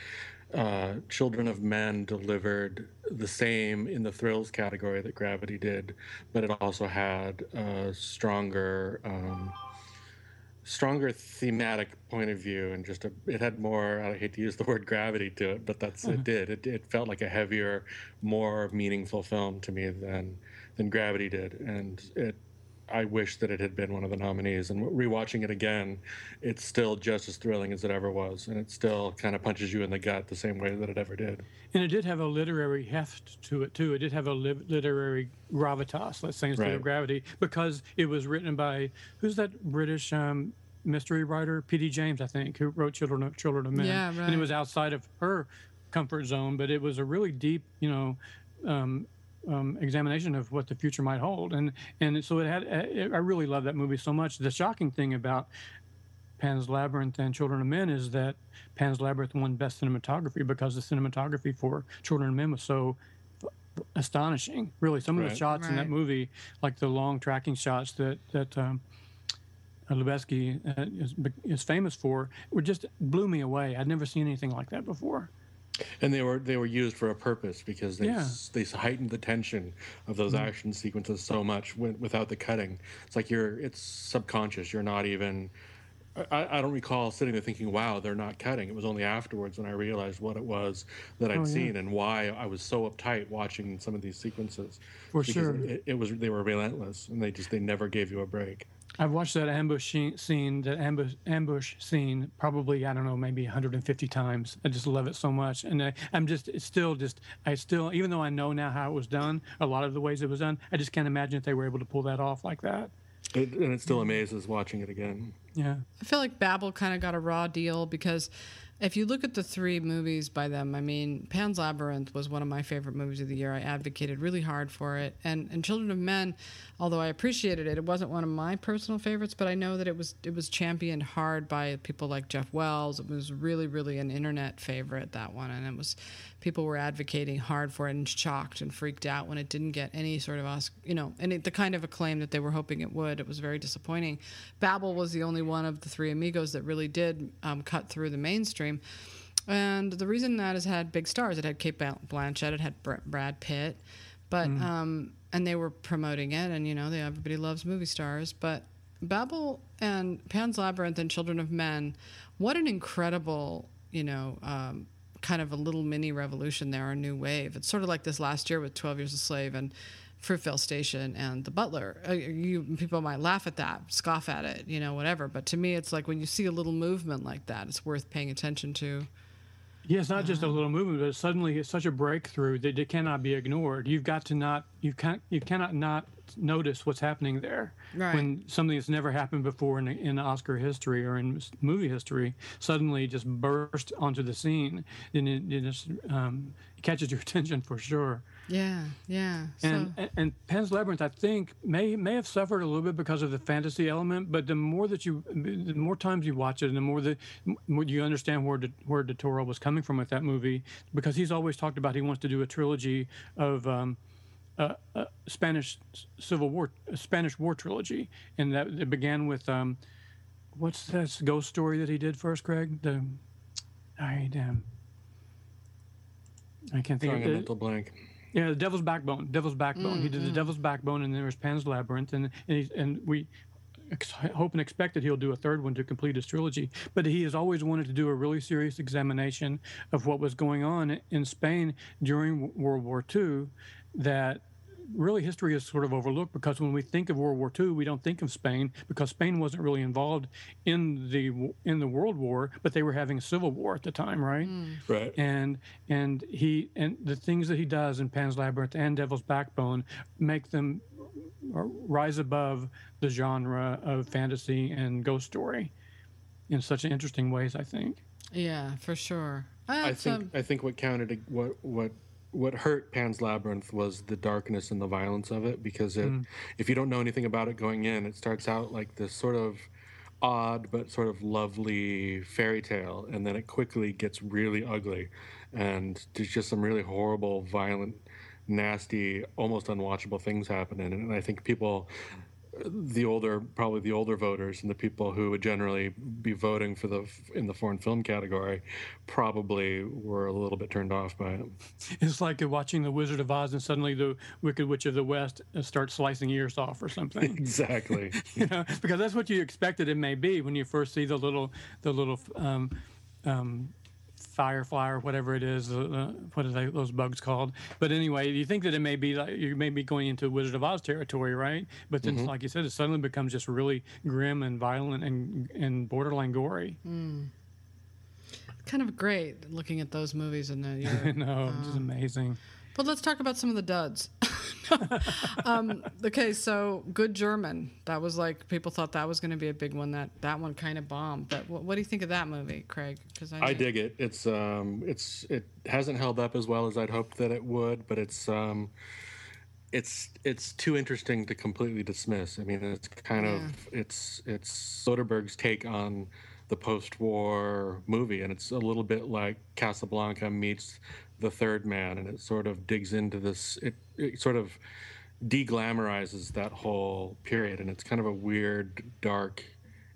uh, Children of Men delivered the same in the thrills category that Gravity did, but it also had a stronger. Um, stronger thematic point of view and just a, it had more i hate to use the word gravity to it but that's it uh-huh. did. It, it felt like a heavier more meaningful film to me than than gravity did. And it i wish that it had been one of the nominees and rewatching it again it's still just as thrilling as it ever was and it still kind of punches you in the gut the same way that it ever did And it did have a literary heft to it too. It did have a li- literary gravitas, let's say, instead of gravity, because it was written by who's that British um, mystery writer, P.D. James, I think, who wrote Children of Children of Men. Yeah, right. And it was outside of her comfort zone, but it was a really deep, you know. Um, um, examination of what the future might hold, and and so it had. I really love that movie so much. The shocking thing about Pan's Labyrinth and Children of Men is that Pan's Labyrinth won Best Cinematography because the cinematography for Children of Men was so astonishing. Really, some of the Right. shots in that movie, like the long tracking shots that that um, Lubezki uh, is, is famous for, were just blew me away. I'd never seen anything like that before. And they were they were used for a purpose because they Yeah. they heightened the tension of those mm-hmm. action sequences so much wi- without the cutting. It's like you're it's subconscious. You're not even. I, I don't recall sitting there thinking, "Wow, they're not cutting." It was only afterwards when I realized what it was that I'd Oh, yeah. seen and why I was so uptight watching some of these sequences. For because sure. it, it was they were relentless and they just they never gave you a break. I've watched that ambush scene, that ambush ambush scene, probably I don't know, maybe 150 times. I just love it so much, and I, I'm just it's still just I still even though I know now how it was done, a lot of the ways it was done, I just can't imagine if they were able to pull that off like that. It, and it still amazes watching it again. Yeah, I feel like Babel kind of got a raw deal because if you look at the three movies by them, I mean, Pan's Labyrinth was one of my favorite movies of the year. I advocated really hard for it. And, and Children of Men, although I appreciated it, it wasn't one of my personal favorites, but I know that it was it was championed hard by people like Jeff Wells. It was really, really an internet favorite, that one. And it was people were advocating hard for it and shocked and freaked out when it didn't get any sort of Oscar, you know, any the kind of acclaim that they were hoping it would. It was very disappointing. Babel was the only one of the three amigos that really did um, cut through the mainstream. And the reason that is had big stars. It had Cate Blanchett. It had Br- Brad Pitt, but um, and they were promoting it. And you know, they, everybody loves movie stars. But Babel and Pan's Labyrinth and Children of Men, what an incredible, you know, um, kind of a little mini revolution there, a new wave. It's sort of like this last year with Twelve Years a Slave and Fruitvale Station and The Butler. Uh, You people might laugh at that, scoff at it, you know, whatever. But to me, it's like when you see a little movement like that, it's worth paying attention to. yeah. It's not just a little movement, but suddenly it's such a breakthrough that it cannot be ignored. You've got to not you can't you cannot not notice what's happening there Right. when something that's never happened before in, in Oscar history or in movie history suddenly just burst onto the scene, Then it, it just um, catches your attention for sure. Yeah, yeah. And, so, and and Pan's Labyrinth, I think, may may have suffered a little bit because of the fantasy element. But the more that you, the more times you watch it, and the more that more you understand where De, where De Toro was coming from with that movie, because he's always talked about he wants to do a trilogy of. Um, uh, uh, Spanish Civil War, a Spanish War trilogy, and that it began with um, what's that ghost story that he did first, Craig? The I um, I can't think Drawing of a it. mental blank. Yeah, the Devil's Backbone. Devil's Backbone. He did the Devil's Backbone, and then there was Pan's Labyrinth, and and, he's, and we ex- hope and expect that he'll do a third one to complete his trilogy. But he has always wanted to do a really serious examination of what was going on in Spain during World War II. That really history is sort of overlooked because when we think of World War II, we don't think of Spain because Spain wasn't really involved in the in the World War, but they were having a civil war at the time, right? Right. and and he and the things that he does in Pan's Labyrinth and Devil's Backbone make them rise above the genre of fantasy and ghost story in such interesting ways. I think. Yeah, for sure. I That's, think um, I think what counted what what what hurt Pan's Labyrinth was the darkness and the violence of it because it mm. if you don't know anything about it going in, it starts out like this sort of odd but sort of lovely fairy tale and then it quickly gets really ugly and there's just some really horrible violent nasty almost unwatchable things happening and I think people the older probably the older voters and the people who would generally be voting for the in the foreign film category probably were a little bit turned off by it It's like watching The Wizard of Oz and suddenly the Wicked Witch of the West uh, starts slicing ears off or something. exactly you know, because that's what you expected it may be when you first see the little, the little um, um, firefly or whatever it is. Uh, uh, what are they, those bugs called? But anyway, you think that it may be like you may be going into Wizard of Oz territory, right? But then, mm-hmm. like you said, it suddenly becomes just really grim and violent and and borderline gory. Hmm. kind of great looking at those movies in the I year. know, it's just um, amazing. But let's talk about some of the duds. um, okay, so Good German. That was like people thought that was going to be a big one. That that one kind of bombed. But what, what do you think of that movie, Craig? Because I dig it it's um it's it hasn't held up as well as I'd hoped that it would but it's um it's it's too interesting to completely dismiss I mean it's kind of it's it's Soderbergh's take on the post-war movie and it's a little bit like Casablanca meets the third man and it sort of digs into this it, it sort of deglamorizes that whole period and it's kind of a weird dark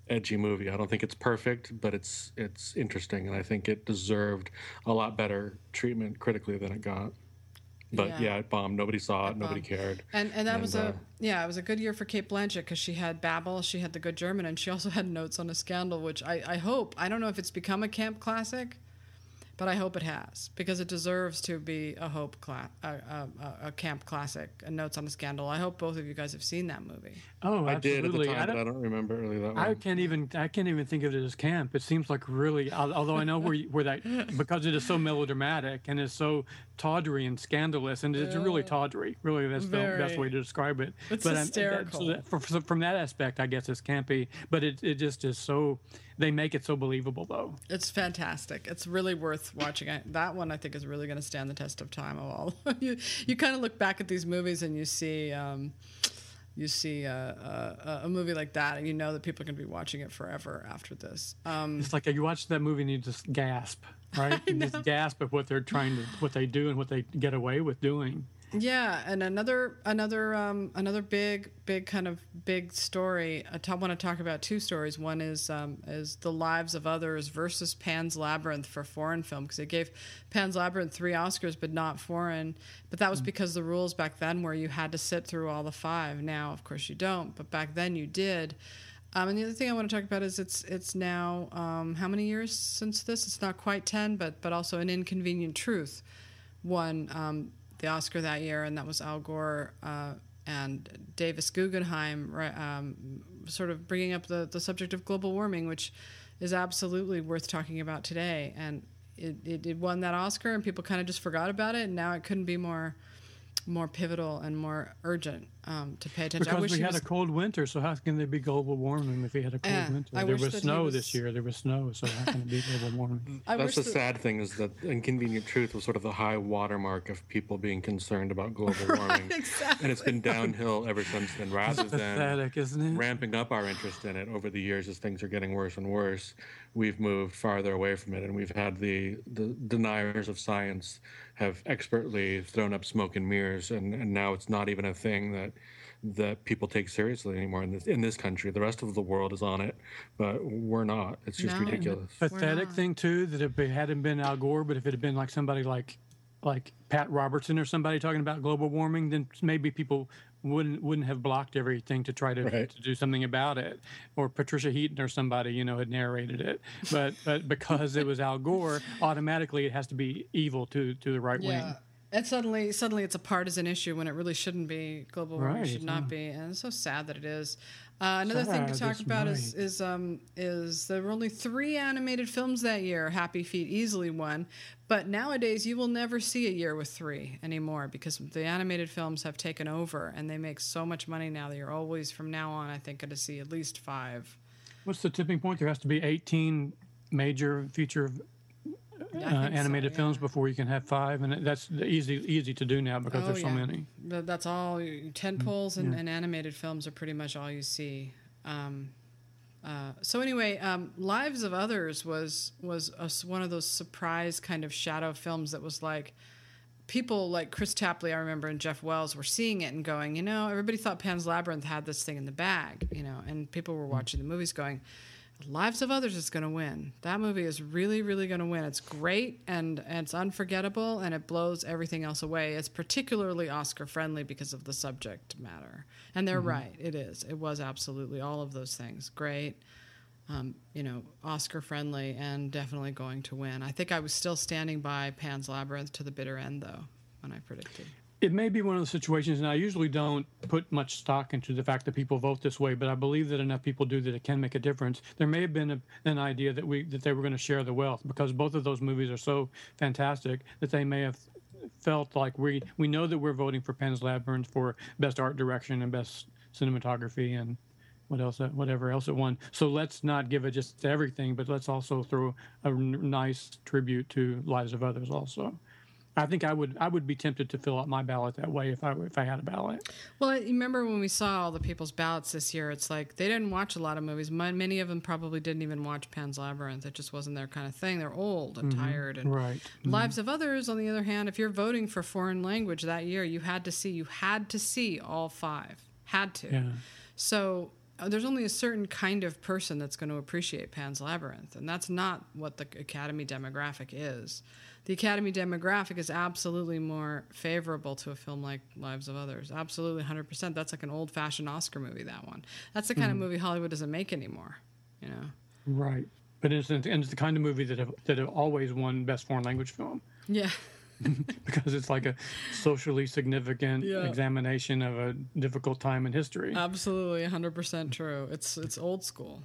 edgy movie i don't think it's perfect but it's it's interesting and i think it deserved a lot better treatment critically than it got but Yeah. yeah, it bombed nobody saw it, nobody bombed. cared And and that was And, a uh, yeah, it was a good year for Cate Blanchett because she had Babel, she had The Good German, and she also had Notes on a Scandal, which I, I hope I don't know if it's become a camp classic, but I hope it has because it deserves to be a hope cla- a, a, a, a camp classic. And Notes on a Scandal. I hope both of you guys have seen that movie. Oh, i did at the absolutely. time I but don't- i don't remember really that I one can't even I can't even think of it as camp. It seems like really, although I know where you, where that because it is so melodramatic and is so tawdry and scandalous, and it's really tawdry. Really, that's the best way to describe it. It's I'm- um, that- hysterical. so that- for- for- from that aspect, I guess it's campy, but it it just is so. They make it so believable, though. It's fantastic. It's really worth watching. I, that one I think is really going to stand the test of time. Of all you, you kind of look back at these movies and you see, um, you see a, a, a movie like that, and you know that people are going to be watching it forever after this. Um, It's like you watch that movie and you just gasp, right? You just gasp at what they're trying to, what they do, and what they get away with doing. Yeah, and another another um, another big big kind of big story. I want to talk about two stories. One is um, is the lives of others versus Pan's Labyrinth for foreign film because it gave Pan's Labyrinth three Oscars but not foreign. But that was because the rules back then were you had to sit through all the five. Now, of course, you don't. But back then you did. Um, and the other thing I want to talk about is it's it's now um, how many years since this? It's not quite ten, but but also an inconvenient truth One um, the Oscar that year, and that was Al Gore uh, and Davis Guggenheim, um, sort of bringing up the, the subject of global warming, which is absolutely worth talking about today. And it, it, it won that Oscar, and people kind of just forgot about it, and now it couldn't be more more pivotal and more urgent um, to pay attention. I Because wish we had was- a cold winter, so how can there be global warming if we had a cold Yeah, winter? I there was snow was- this year. There was snow, so how can it be global warming? I That's the that- sad thing is that inconvenient truth was sort of the high watermark of people being concerned about global warming, and it's been downhill ever since then. Rather than Pathetic, isn't it? ramping up our interest in it over the years as things are getting worse and worse, we've moved farther away from it, and we've had the the deniers of science have expertly thrown up smoke and mirrors, and, and now it's not even a thing that that people take seriously anymore in this in this country. The rest of the world is on it, but we're not. It's just No. ridiculous. Pathetic thing too that if it hadn't been Al Gore, but if it had been like somebody like like Pat Robertson or somebody talking about global warming, then maybe people wouldn't wouldn't have blocked everything to try to, Right. to do something about it. Or Patricia Heaton or somebody, you know, had narrated it. But but because it was Al Gore, automatically it has to be evil to to the right wing. And suddenly, suddenly, it's a partisan issue when it really shouldn't be. Global warming Right, should not yeah. be, and it's so sad that it is. Uh, another thing to talk about is is um, is there were only three animated films that year. Happy Feet easily won, but nowadays you will never see a year with three anymore because the animated films have taken over and they make so much money now that you're always from now on. I think going to see at least five. What's the tipping point? There has to be 18 major feature uh, think so, animated yeah. films before you can have five, and that's easy easy to do now because Oh, there's so yeah. many. That's all. Ten poles and, and animated films are pretty much all you see. Um, uh, so anyway, um, Lives of Others was was a one of those surprise kind of shadow films that was like people like Kris Tapley, I remember, and Jeff Wells were seeing it and going, you know, everybody thought Pan's Labyrinth had this thing in the bag, you know, and people were watching the movies going, Lives of Others is going to win. That movie is really, really going to win. It's great and, and it's unforgettable and it blows everything else away. It's particularly Oscar friendly because of the subject matter. And they're right. It is. It was absolutely all of those things. Great. Um, you know, Oscar friendly and definitely going to win. I think I was still standing by Pan's Labyrinth to the bitter end, though, when I predicted. It may be one of the situations, and I usually don't put much stock into the fact that people vote this way, but I believe that enough people do that it can make a difference. There may have been a, an idea that we that they were going to share the wealth because both of those movies are so fantastic that they may have felt like we we know that we're voting for Pan's Labyrinth for best art direction and best cinematography and what else whatever else it won. So let's not give it just everything, but let's also throw a nice tribute to Lives of Others also. I think I would I would be tempted to fill out my ballot that way if I if I had a ballot. Well, I- you remember when we saw all the people's ballots this year? It's like they didn't watch a lot of movies. Many of them probably didn't even watch Pan's Labyrinth. It just wasn't their kind of thing. They're old and tired. And Right. Lives of Others, on the other hand, if you're voting for foreign language that year, you had to see you had to see all five. Had to. Yeah. So uh, there's only a certain kind of person that's going to appreciate Pan's Labyrinth, and that's not what the Academy demographic is. The Academy demographic is absolutely more favorable to a film like Lives of Others. Absolutely, 100%. That's like an old fashioned Oscar movie, that one. That's the kind of mm-hmm. movie Hollywood doesn't make anymore, you know? Right. But it's, and it's the kind of movie that have, that have always won best foreign language film Yeah. because it's like a socially significant Yeah. examination of a difficult time in history. Absolutely, 100% true. It's it's old school.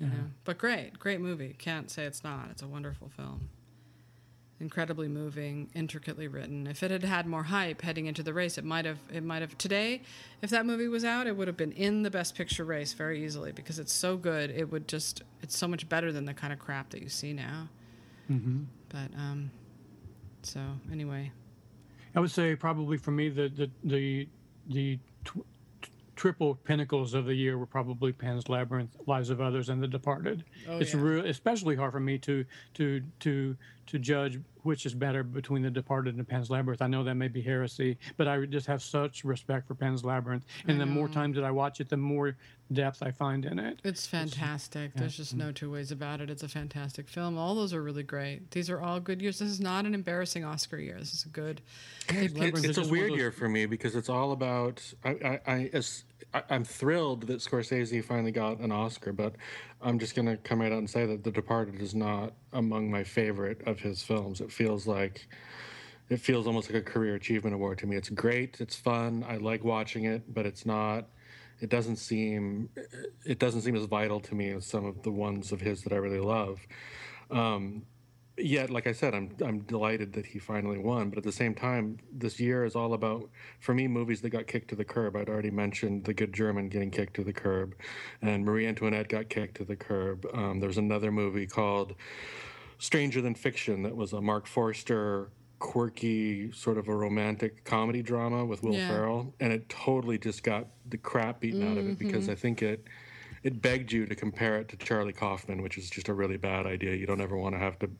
You know? But great, great movie. Can't say it's not. It's a wonderful film. Incredibly moving, intricately written. If it had had more hype heading into the race, it might have it might have today if that movie was out, it would have been in the best picture race very easily because it's so good. It would just it's so much better than the kind of crap that you see now. hmm But um so anyway, I would say probably for me the the the the tw- triple pinnacles of the year were probably Pan's Labyrinth, Lives of Others, and The Departed. Oh, it's yeah. real, especially hard for me to to to to judge which is better between The Departed and the Pan's Labyrinth. I know that may be heresy, but I just have such respect for Pan's Labyrinth, and the more times that I watch it, the more depth I find in it. It's fantastic. There's just no mm-hmm. two ways about it. It's a fantastic film. All those are really great. These are all good years. This is not an embarrassing Oscar year. This is a good. It's, it's a just one of weird those- year for me because it's all about. I, I, I, I, I'm thrilled that Scorsese finally got an Oscar, but I'm just going to come right out and say that The Departed is not among my favorite of his films. It feels like. It feels almost like a career achievement award to me. It's great. It's fun. I like watching it, but it's not. It doesn't seem. It doesn't seem as vital to me as some of the ones of his that I really love. Um, yet like i said i'm i'm delighted that he finally won but at the same time this year is all about for me movies that got kicked to the curb. I'd already mentioned the good german getting kicked to the curb and marie antoinette got kicked to the curb. Um, there was another movie called stranger than fiction that was a marc forster quirky sort of a romantic comedy drama with will Yeah. ferrell and it totally just got the crap beaten out of it because i think it it begged you to compare it to Charlie Kaufman, which is just a really bad idea. You don't ever want to have to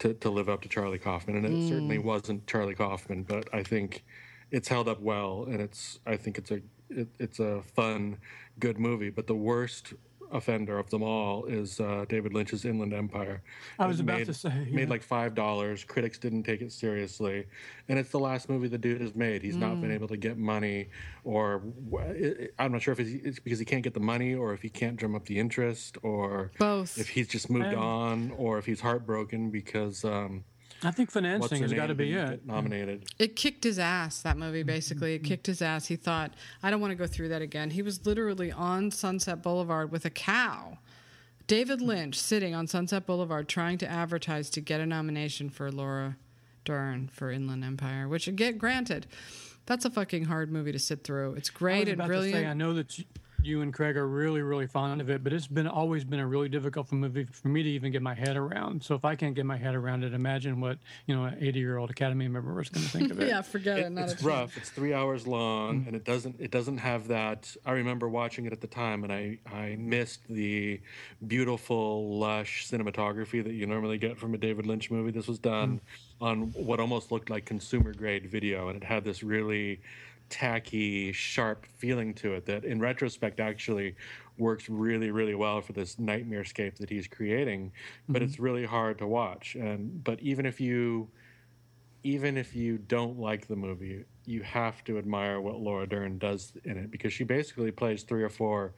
to, to live up to Charlie Kaufman, and it mm. certainly wasn't Charlie Kaufman. But I think it's held up well, and it's I think it's a it, it's a fun, good movie. But the worst offender of them all is uh, David Lynch's Inland Empire. I was It about made, to say, He made like five dollars. Critics didn't take it seriously, and it's the last movie the dude has made. He's not Mm. been able to get money, or wh- it- it- I'm not sure if it's, it's because he can't get the money, or if he can't drum up the interest, or Both. if he's just moved And- on, or if he's heartbroken because um, I think financing has got to be it. nominated. It kicked his ass, that movie, basically. It kicked his ass. He thought, I don't want to go through that again. He was literally on Sunset Boulevard with a cow. David Lynch sitting on Sunset Boulevard trying to advertise to get a nomination for Laura Dern for Inland Empire, which, get granted, that's a fucking hard movie to sit through. It's I great was and brilliant. to say, I know that you, you and Craig are really, really fond of it, but it's been always been a really difficult for movie for me to even get my head around. So if I can't get my head around it, imagine what you know an 80 year old Academy member was going to think of it. yeah, forget it. It- not it's a chance. rough. It's three hours long, mm. and it doesn't it doesn't have that. I remember watching it at the time, and I I missed the beautiful, lush cinematography that you normally get from a David Lynch movie. This was done mm. on what almost looked like consumer grade video, and it had this really tacky, sharp feeling to it that, in retrospect, actually works really, really well for this nightmare scape that he's creating. But it's mm-hmm. really hard to watch, and but even if you even if you don't like the movie, you have to admire what Laura Dern does in it because she basically plays three or four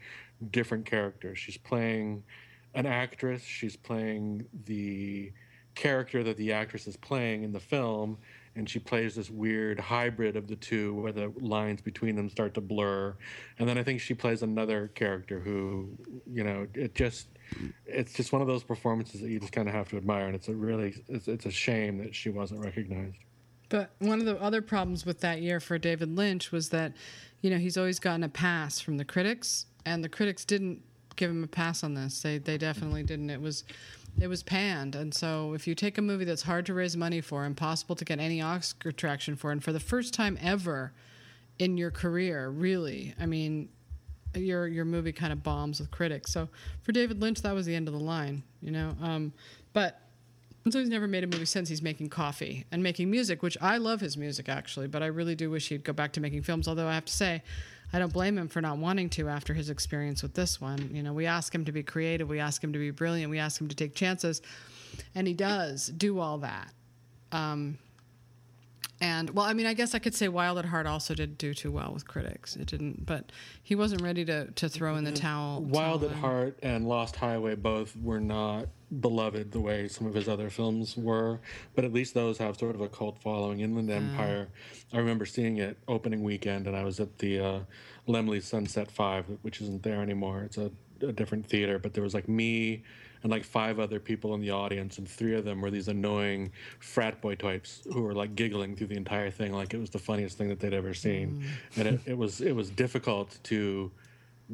different characters. She's playing an actress, she's playing the character that the actress is playing in the film, and she plays this weird hybrid of the two where the lines between them start to blur. And then I think she plays another character who, you know, it just it's just one of those performances that you just kind of have to admire and it's a really it's, it's a shame that she wasn't recognized But one of the other problems with that year for David Lynch was that, you know, he's always gotten a pass from the critics, and the critics didn't give him a pass on this. They they definitely didn't. It was it was panned, and so if you take a movie that's hard to raise money for, impossible to get any Oscar traction for, and for the first time ever in your career, really, I mean, your your movie kind of bombs with critics. So for David Lynch, that was the end of the line, you know. Um, but and so he's never made a movie since he's making coffee and making music, which I love his music actually, but I really do wish he'd go back to making films. Although I have to say, I don't blame him for not wanting to after his experience with this one. You know, we ask him to be creative, we ask him to be brilliant, we ask him to take chances, and he does do all that. Um, and well, I mean, I guess I could say Wild at Heart also didn't do too well with critics. It didn't, but he wasn't ready to, to throw in the towel. wild towel at in. heart and lost highway both were not beloved the way some of his other films were but at least those have sort of a cult following. Inland empire i remember seeing it opening weekend and i was at the uh, laemmle sunset five which isn't there anymore. It's a, a different theater but there was like me and like five other people in the audience and three of them were these annoying frat boy types who were like giggling through the entire thing like it was the funniest thing that they'd ever seen. And it, it was it was difficult to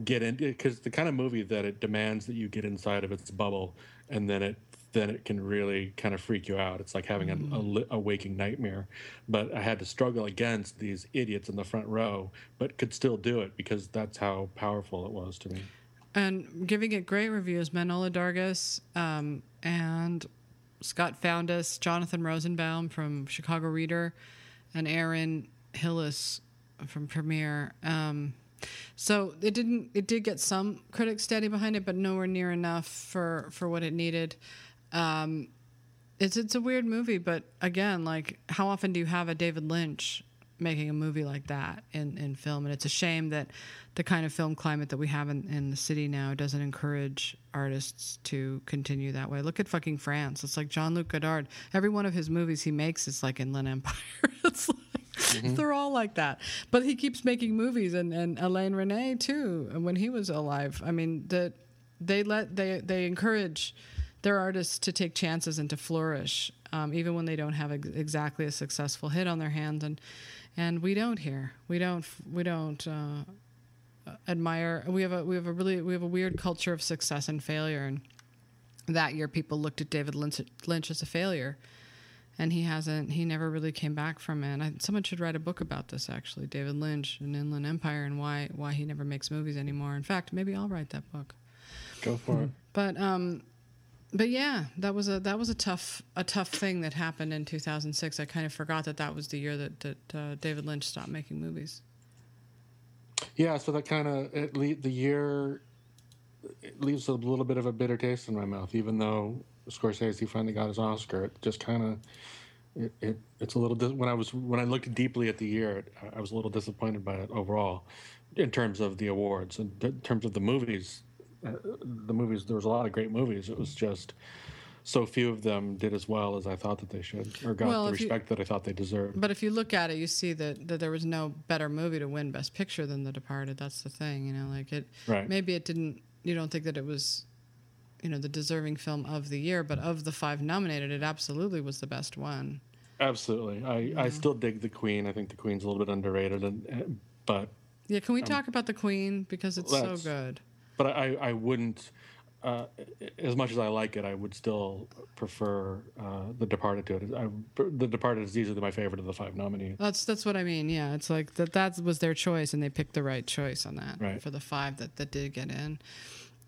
get in because the kind of movie that it demands that you get inside of its bubble and then it then it can really kind of freak you out. It's like having a, a, a waking nightmare. But i had to struggle against these idiots in the front row but could still do it because that's how powerful it was to me. And giving it great reviews Manohla Dargis um, and Scott Foundas, Jonathan Rosenbaum from Chicago Reader, and Aaron Hillis from Premiere. Um, so it didn't. It did get some critics steady behind it, but nowhere near enough for for what it needed. Um, it's it's a weird movie, but again, like how often do you have a David Lynch making a movie like that in, in film? And it's a shame that the kind of film climate that we have in, in the city now doesn't encourage artists to continue that way. Look at fucking France. It's like Jean Luc Godard. Every one of his movies he makes is like Inland Empire. it's like they're all like that. But he keeps making movies and, and Alain Resnais too, when he was alive. I mean that they let they they encourage their artists to take chances and to flourish, um, even when they don't have ex- exactly a successful hit on their hands. And and we don't here. We don't. We don't uh, admire. We have a we have a really we have a weird culture of success and failure. And that year, people looked at David Lynch, Lynch as a failure, and he hasn't. He never really came back from it. And I, someone should write a book about this. Actually, David Lynch and Inland Empire and why why he never makes movies anymore. In fact, maybe I'll write that book. go for it But um, but yeah, that was a that was a tough a tough thing that happened in 2006. I kind of forgot that that was the year that that uh, David Lynch stopped making movies. Yeah, so that kind of it le- the year it leaves a little bit of a bitter taste in my mouth, even though Scorsese finally got his Oscar. It just kind of it, it it's a little when I was when I looked deeply at the year, I was a little disappointed by it overall, in terms of the awards and in terms of the movies. The movies there was a lot of great movies. It was just so few of them did as well as I thought that they should, or got Well, the if you- respect that I thought they deserved. But if you look at it, you see that, that there was no better movie to win Best Picture than The Departed. That's the thing, you know. Like it, Right. maybe it didn't. You don't think that it was, you know, the deserving film of the year, but of the five nominated, it absolutely was the best one. Absolutely, I, I still dig the Queen. I think the Queen's a little bit underrated, and, and but Yeah, can we talk about the Queen because it's so good? But I, I wouldn't. Uh, as much as I like it, I would still prefer uh, The Departed to it. I, the Departed is easily my favorite of the five nominees. That's that's what I mean. Yeah, it's like that. That was their choice, and they picked the right choice on that Right. for the five that that did get in.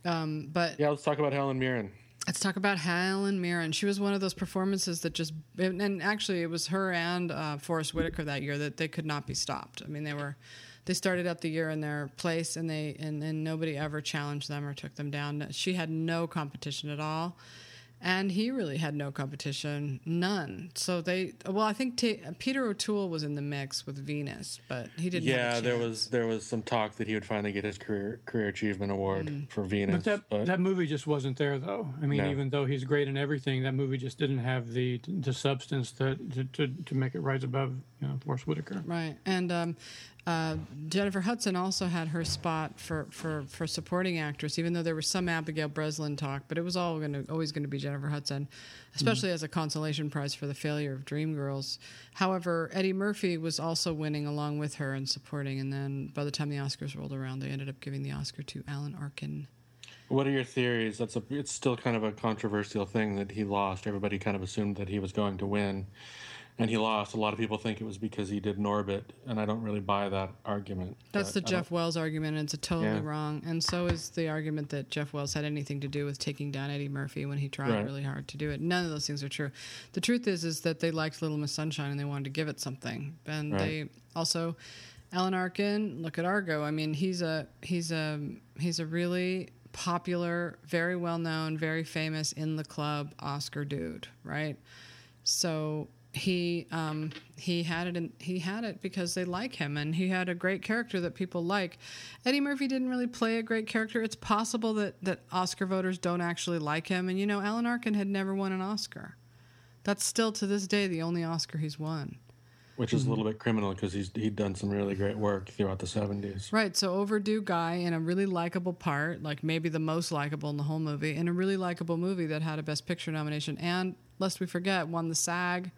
Um, but Yeah, let's talk about Helen Mirren. Let's talk about Helen Mirren. She was one of those performances that just, and actually, it was her and uh, Forrest Whitaker that year that they could not be stopped. I mean, they were, they started out the year in their place, and they and, and nobody ever challenged them or took them down. She had no competition at all, and he really had no competition, none. So they, well, I think t- Peter O'Toole was in the mix with Venus, but he didn't. have a Yeah, there was there was some talk that he would finally get his career career achievement award Mm. for Venus. But that that movie just wasn't there, though. I mean, No. even though he's great in everything, that movie just didn't have the the substance that to, to, to make it rise above you know Forest Whitaker. Right, and um, uh, Jennifer Hudson also had her spot for, for, for supporting actress, even though there was some Abigail Breslin talk, but it was all to always going to be Jennifer Hudson, especially as a consolation prize for the failure of Dreamgirls. However, Eddie Murphy was also winning along with her and supporting, and then by the time the Oscars rolled around, they ended up giving the Oscar to Alan Arkin. What are your theories? That's a it's still kind of a controversial thing that he lost. Everybody kind of assumed that he was going to win, and he lost. A lot of people think it was because he did Norbit, and I don't really buy that argument. That's the But I don't- Jeff Wells argument, and it's a totally Yeah. wrong. And so is the argument that Jeff Wells had anything to do with taking down Eddie Murphy when he tried Right. really hard to do it. None of those things are true. The truth is, is that they liked Little Miss Sunshine and they wanted to give it something. And Right. they also, Alan Arkin, look at Argo. I mean, he's a he's a he's a really popular, very well known, very famous in the club Oscar dude, right? So he um, he had it in, he had it because they like him and he had a great character that people like. Eddie Murphy didn't really play a great character. It's possible that that Oscar voters don't actually like him. And you know, Alan Arkin had never won an Oscar. That's still to this day the only Oscar he's won. which is a little bit criminal because he's he'd done some really great work throughout the seventies. Right, so overdue guy in a really likable part, like maybe the most likable in the whole movie, in a really likable movie that had a Best Picture nomination, and lest we forget, won the SAG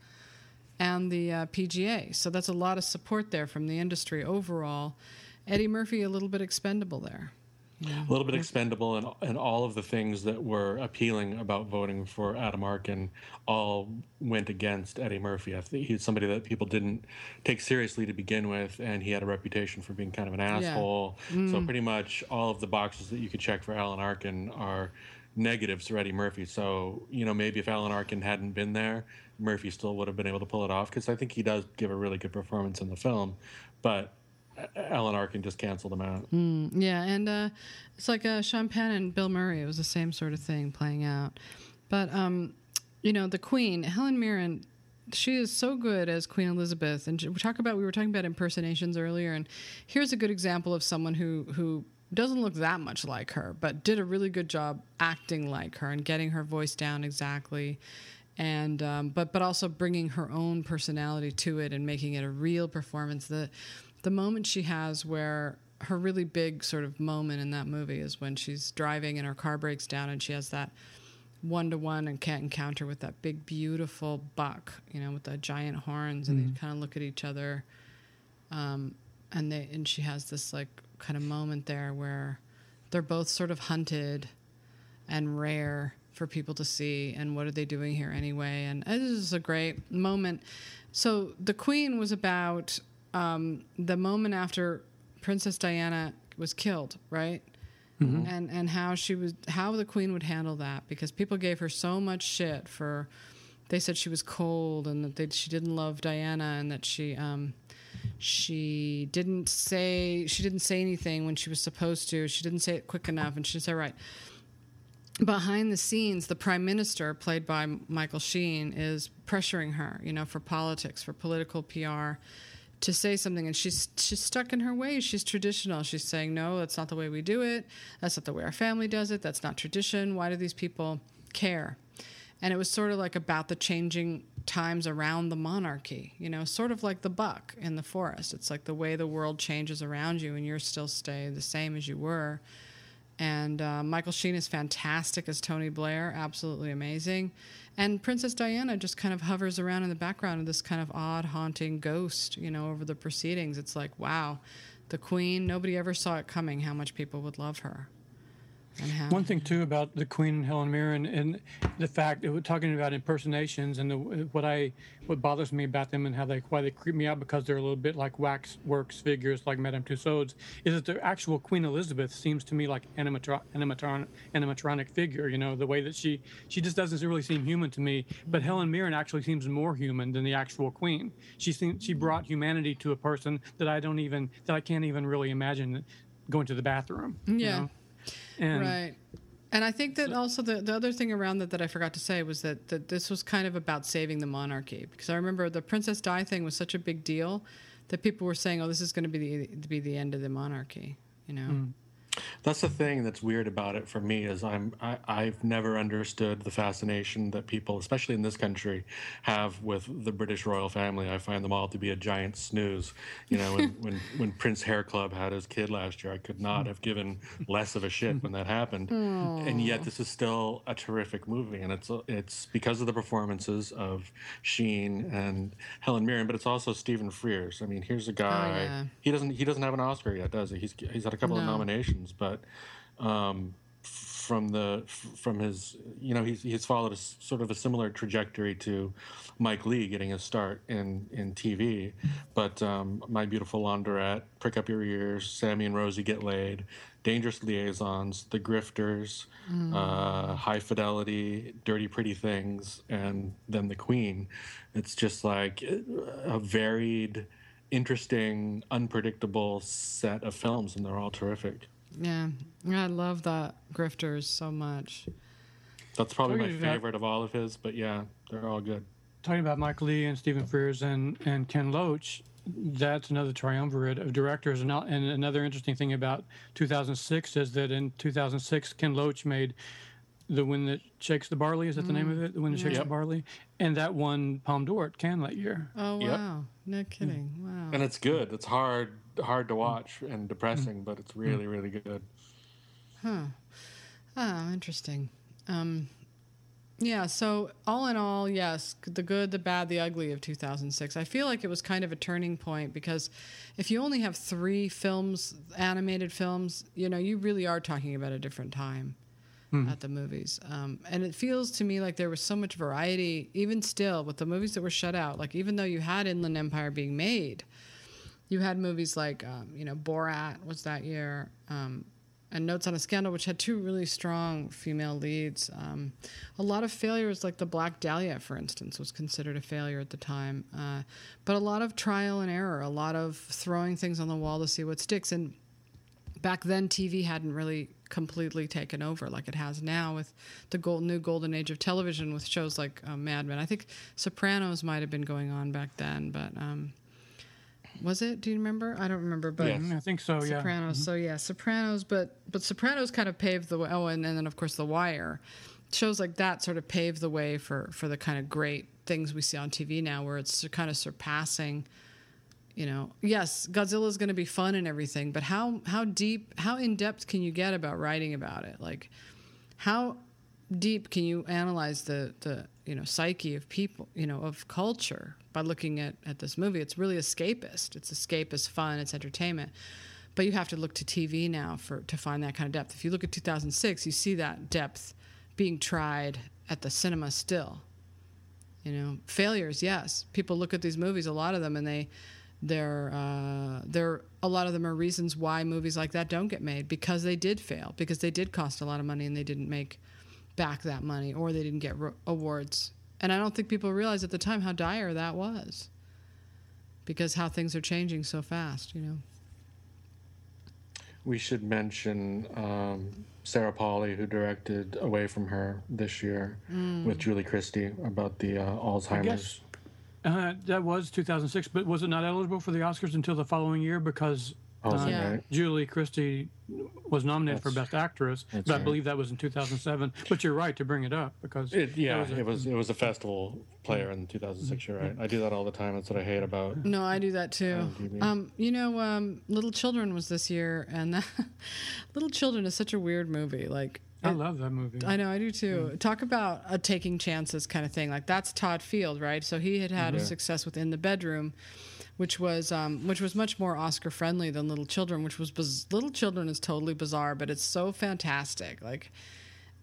and the uh, PGA. So that's a lot of support there from the industry overall. Eddie Murphy, a little bit expendable there. A little bit expendable, and and all of the things that were appealing about voting for Adam Arkin all went against Eddie Murphy. I think he's somebody that people didn't take seriously to begin with, and he had a reputation for being kind of an asshole. So pretty much all of the boxes that you could check for Alan Arkin are negatives for Eddie Murphy. So you know maybe if Alan Arkin hadn't been there, Murphy still would have been able to pull it off because I think he does give a really good performance in the film, but. Alan Arkin just canceled him out. Yeah, and uh, it's like uh, Sean Penn and Bill Murray. It was the same sort of thing playing out. But um, you know, the Queen, Helen Mirren, she is so good as Queen Elizabeth. And we talk about we were talking about impersonations earlier, and here's a good example of someone who who doesn't look that much like her, but did a really good job acting like her and getting her voice down exactly. And um, but but also bringing her own personality to it and making it a real performance. The the moment she has where her really big sort of moment in that movie is when she's driving and her car breaks down and she has that one to one and can't encounter with that big beautiful buck, you know, with the giant horns, and they kind of look at each other, um, and they and she has this like kind of moment there where they're both sort of hunted and rare for people to see, and what are they doing here anyway? And this is a great moment. So the Queen was about um, the moment after Princess Diana was killed, right? And and how she was how the Queen would handle that because people gave her so much shit for they said she was cold and that they, she didn't love Diana and that she um, She didn't say she didn't say anything when she was supposed to. She didn't say it quick enough, and she said right. Behind the scenes, the prime minister, played by Michael Sheen, is pressuring her, you know, for politics, for political PR, to say something, and she's she's stuck in her ways. She's traditional. She's saying, "No, that's not the way we do it. That's not the way our family does it. That's not tradition. Why do these people care?" And it was sort of like about the changing times around the monarchy, you know, sort of like the buck in the forest. It's like the way the world changes around you, and you're still stay the same as you were. And uh, Michael Sheen is fantastic as Tony Blair, absolutely amazing. And Princess Diana just kind of hovers around in the background of this kind of odd, haunting ghost, you know, over the proceedings. It's like, wow, the Queen, nobody ever saw it coming how much people would love her. One thing too about the Queen and Helen Mirren and the fact that we're talking about impersonations and the, what I what bothers me about them and how they why they creep me out because they're a little bit like waxworks figures like Madame Tussauds is that the actual Queen Elizabeth seems to me like animatron, animatron, animatronic figure. You know the way that she she just doesn't really seem human to me. But Helen Mirren actually seems more human than the actual Queen. She seems she brought humanity to a person that I don't even that I can't even really imagine going to the bathroom. you Yeah. know? And right. And I think that also the, the other thing around that that I forgot to say was that, that this was kind of about saving the monarchy because I remember the Princess Di thing was such a big deal that people were saying, "Oh, this is going to be the to be the end of the monarchy," you know. Mm. That's the thing that's weird about it for me is I'm I, I've never understood the fascination that people, especially in this country, have with the British royal family. I find them all to be a giant snooze. You know, when when, when Prince Hair Club had his kid last year, I could not have given less of a shit when that happened. And yet, this is still a terrific movie, and it's it's because of the performances of Sheen and Helen Mirren, but it's also Stephen Frears. I mean, here's a oh, guy. yeah. He doesn't he doesn't have an Oscar yet, does he? He's he's had a couple of No. But um, from the from his you know he's he's followed a sort of a similar trajectory to Mike Leigh getting his start in in TV, but um, My Beautiful Laundrette, Prick Up Your Ears, Sammy and Rosie Get Laid, Dangerous Liaisons, The Grifters, uh, High Fidelity, Dirty Pretty Things, and then The Queen. It's just like a varied, interesting, unpredictable set of films, and they're all terrific. Yeah, I love the Grifters so much. That's probably my about- favorite of all of his, but yeah, they're all good. talking about Mike Leigh and Stephen Frears and, and Ken Loach, that's another triumvirate of directors. And, and another interesting thing about 2006 is that in 2006, Ken Loach made The Wind That Shakes the Barley. Is that the name of mm. it? The Wind That Shakes Yep. the Barley. And that won Palme d'Or at Cannes that year. Oh Yep. wow, no mm. kidding, wow. And it's good. It's hard hard to watch mm. and depressing, but it's really, really good. Huh. Oh, interesting. Um, yeah, so all in all, yes, the good, the bad, the ugly of 2006. I feel like it was kind of a turning point because if you only have three films, animated films, you know, you really are talking about a different time at the movies. Um, and it feels to me like there was so much variety, even still, with the movies that were shut out. Like, even though you had Inland Empire being made, you had movies like, um, you know, Borat was that year. Um, and Notes on a Scandal, which had two really strong female leads. Um, a lot of failures, like the Black Dahlia, for instance, was considered a failure at the time. Uh, but a lot of trial and error, a lot of throwing things on the wall to see what sticks. And back then, TV hadn't really completely taken over like it has now with the gold, new golden age of television with shows like uh, Mad Men. I think Sopranos might have been going on back then, but um, was it? Do you remember? I don't remember, but. Yes. Mm, I think so, yeah. Sopranos. So yeah, Sopranos, but but Sopranos kind of paved the way. Oh, and, and then of course The Wire, shows like that sort of paved the way for for the kind of great things we see on TV now, where it's kind of surpassing. You know, yes, Godzilla is going to be fun and everything, but how how deep, how in depth can you get about writing about it? Like, how deep can you analyze the the you know psyche of people you know of culture by looking at at this movie? It's really escapist. It's escapist fun. It's entertainment. But you have to look to tv now for to find that kind of depth. If you look at 2006 you see that depth being tried at the cinema still. You know failures yes. People look at these movies a lot of them and they they're uh, they're a lot of them are reasons why movies like that don't get made because they did fail because they did cost a lot of money and they didn't make back that money or they didn't get ro- awards and i don't think people realized at the time how dire that was because how things are changing so fast. You know. We should mention um, Sarah Polley, who directed Away from Her this year Mm. with Julie Christie about the uh, Alzheimer's. Guess- Uh, that was 2006, but was it not eligible for the Oscars until the following year because Oh, uh, Yeah. Julie Christie was nominated for Best Actress, that's but I believe that was in 2007. But you're right to bring it up because It, yeah, was a- it was it was a festival player in 2006. You're right. I do that all the time. That's what I hate about. No, I do that too. Um, you know, um, Little Children was this year, and Little Children is such a weird movie. Like, I love that movie. I know, I do too. Talk about a taking chances kind of thing. Like that's Todd Field, right? So he had had a success within the Bedroom, which was um, which was much more Oscar friendly than Little Children, which was biz- Little Children is totally bizarre, but it's so fantastic. Like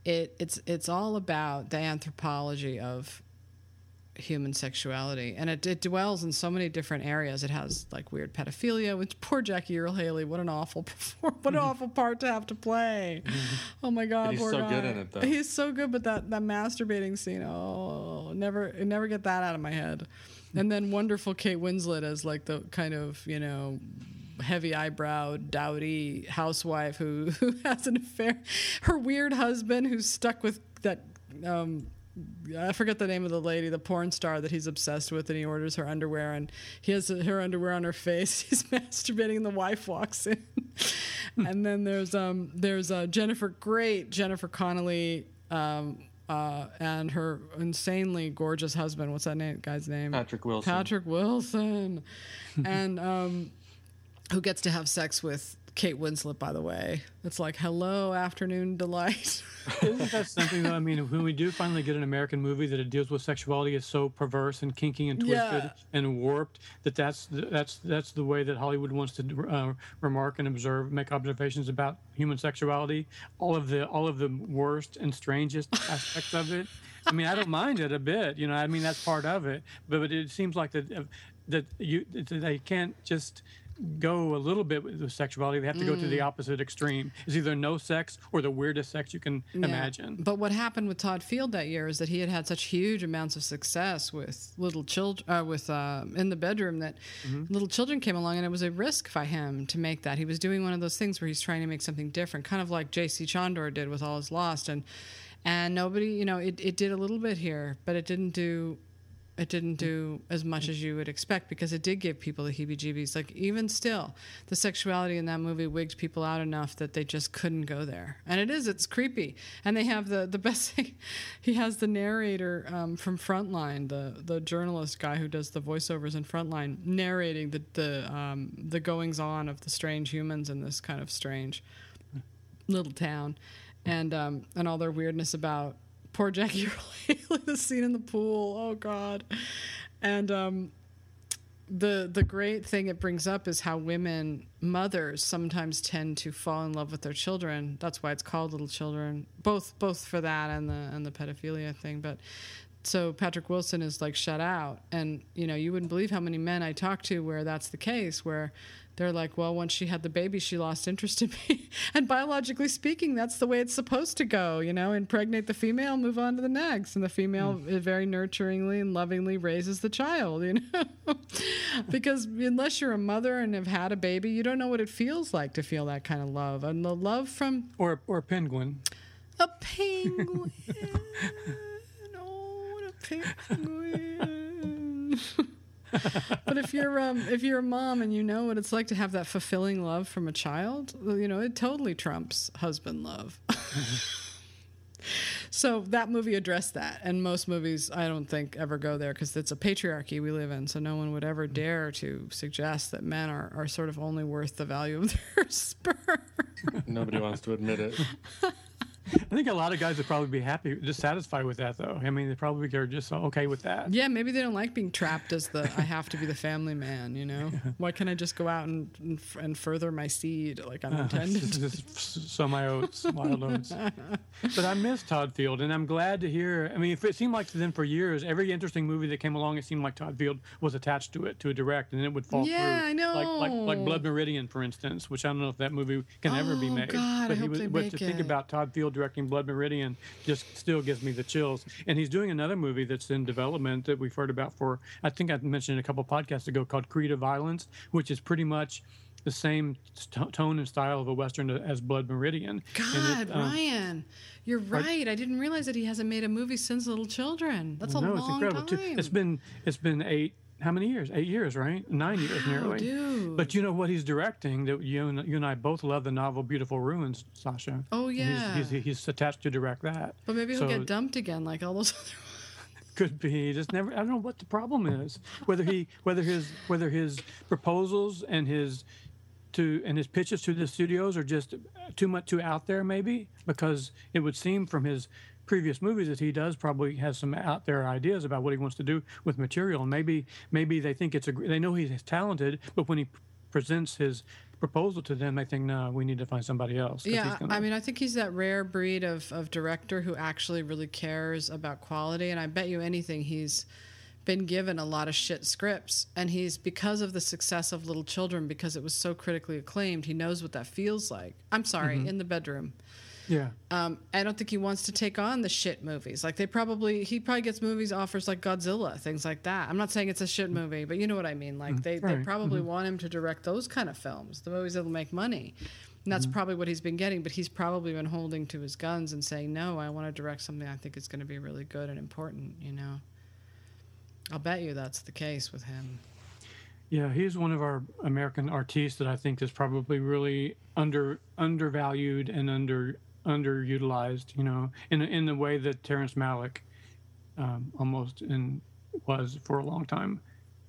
it, it's it's all about the anthropology of human sexuality. And it, it dwells in so many different areas. It has like weird pedophilia which poor jackie earle haley what an awful what an mm-hmm. awful part to have to play. Mm-hmm. Oh my god He's so guy. good in it, though. he's so good but that that masturbating scene oh never never get that out of my head. Mm-hmm. And then wonderful kate winslet as like the kind of you know heavy eyebrowed dowdy housewife who who has an affair her weird husband who's stuck with that um I forget the name of the lady, the porn star that he's obsessed with, and he orders her underwear, and he has her underwear on her face. He's masturbating, and the wife walks in. and then there's um there's uh, Jennifer, great Jennifer Connelly, um uh and her insanely gorgeous husband. What's that name guy's name? Patrick Wilson. Patrick Wilson, and um, who gets to have sex with Kate Winslet? By the way, it's like hello, afternoon delight. Isn't that something that I mean? When we do finally get an American movie that it deals with sexuality is so perverse and kinky and twisted Yeah. and warped that that's the- that's that's the way that Hollywood wants to uh, remark and observe, make observations about human sexuality. All of the all of the worst and strangest aspects of it. I mean, I don't mind it a bit. You know, I mean that's part of it. But, but it seems like that uh, that you that they can't just go a little bit with the sexuality. They have to go to the opposite extreme. It's either no sex or the weirdest sex you can Yeah. imagine. But what happened with Todd Field that year is that he had had such huge amounts of success with little children, uh, with uh, in the bedroom that little children came along, and it was a risk by him to make that. He was doing one of those things where he's trying to make something different, kind of like J.C. Chandor did with All Is Lost, and and nobody, you know, it, it did a little bit here, but it didn't do. It didn't do as much as you would expect because it did give people the heebie-jeebies. Like even still, the sexuality in that movie wigged people out enough that they just couldn't go there. And it is, it's creepy. And they have the the best thing. He has the narrator um, from Frontline, the the journalist guy who does the voiceovers in Frontline, narrating the the um, the goings on of the strange humans in this kind of strange little town, and um, and all their weirdness about poor Jackie Haley, the scene in the pool. Oh God, and um, the the great thing it brings up is how women mothers sometimes tend to fall in love with their children. That's why it's called Little Children. Both both for that and the and the pedophilia thing, but. So Patrick Wilson is like shut out, and you know you wouldn't believe how many men I talk to where that's the case, where they're like, well, once she had the baby, she lost interest in me. and biologically speaking, that's the way it's supposed to go. You know, impregnate the female, move on to the next, and the female hmm. very nurturingly and lovingly raises the child. You know, because unless you're a mother and have had a baby, you don't know what it feels like to feel that kind of love, and the love from Or or penguin. a penguin. oh, a penguin. but if you're um, if you're a mom and you know what it's like to have that fulfilling love from a child, you know it totally trumps husband love. so that movie addressed that, and most movies I don't think ever go there because it's a patriarchy we live in. So no one would ever dare to suggest that men are, are sort of only worth the value of their sperm. Nobody wants to admit it. I think a lot of guys would probably be happy, just satisfied with that, though. I mean, they probably are just okay with that. Yeah, maybe they don't like being trapped as the I have to be the family man. You know, why can't I just go out and and, and further my seed like I'm intended? to? Just sow my oats, wild oats. But I miss Todd Field, and I'm glad to hear. I mean, if it seemed like then for years, every interesting movie that came along, it seemed like Todd Field was attached to it to a direct, and then it would fall Yeah, through. I know. Like like like Blood Meridian, for instance, which I don't know if that movie can ever be Oh, made. God, I but he hope was, they but make to think about Todd Field directing Blood Meridian just still gives me the chills. And he's doing another movie that's in development that we've heard about for I think I mentioned a couple podcasts ago called Creed of Violence, which is pretty much the same st- tone and style of a western as Blood Meridian. God, it, um, Ryan, you're right. I didn't realize that he hasn't made a movie since Little Children. That's a no, long it's incredible. time. Too. It's been it's been eight how many years? Eight years, right? Nine years Wow, nearly. dude. But you know what he's directing? That you and, you and I both love the novel Beautiful Ruins, Sasha. Oh, And he's- yeah. He's, he's, attached to direct that. but maybe he'll So get dumped again, like all those other. Could be. Just never. I don't know what the problem is. Whether he, whether his, whether his proposals and his, to and his pitches to the studios are just too much too out there. Maybe because it would seem from his previous movies that he does probably has some out there ideas about what he wants to do with material. And maybe maybe they think it's a. They know he's talented, but when he presents his proposal to them, they think, no, we need to find somebody else. Yeah, gonna- I mean, I think he's that rare breed of, of director who actually really cares about quality. And I bet you anything he's been given a lot of shit scripts. And he's, because of the success of Little Children, because it was so critically acclaimed, he knows what that feels like. I'm sorry, Mm-hmm. in the bedroom. Yeah. Um, I don't think he wants to take on the shit movies. Like they probably, he probably gets movies offers like Godzilla, things like that. I'm not saying it's a shit mm. movie, but you know what I mean. Like mm. they, they right. probably mm-hmm. want him to direct those kind of films, the movies that'll make money. And that's mm-hmm. probably what he's been getting. But he's probably been holding to his guns and saying, "No, I want to direct something I think is going to be really good and important." You know. I'll bet you that's the case with him. Yeah, he's one of our American artists that I think is probably really under undervalued and under underutilized. You know, in in the way that Terrence Malick um, almost in was for a long time,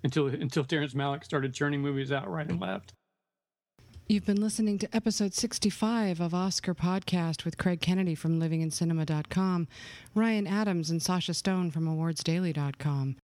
until until Terrence Malick started churning movies out right and left. You've been listening to episode 65 of Oscar Podcast with Craig Kennedy from livingincinema.com, Ryan Adams and Sasha Stone from awardsdaily.com.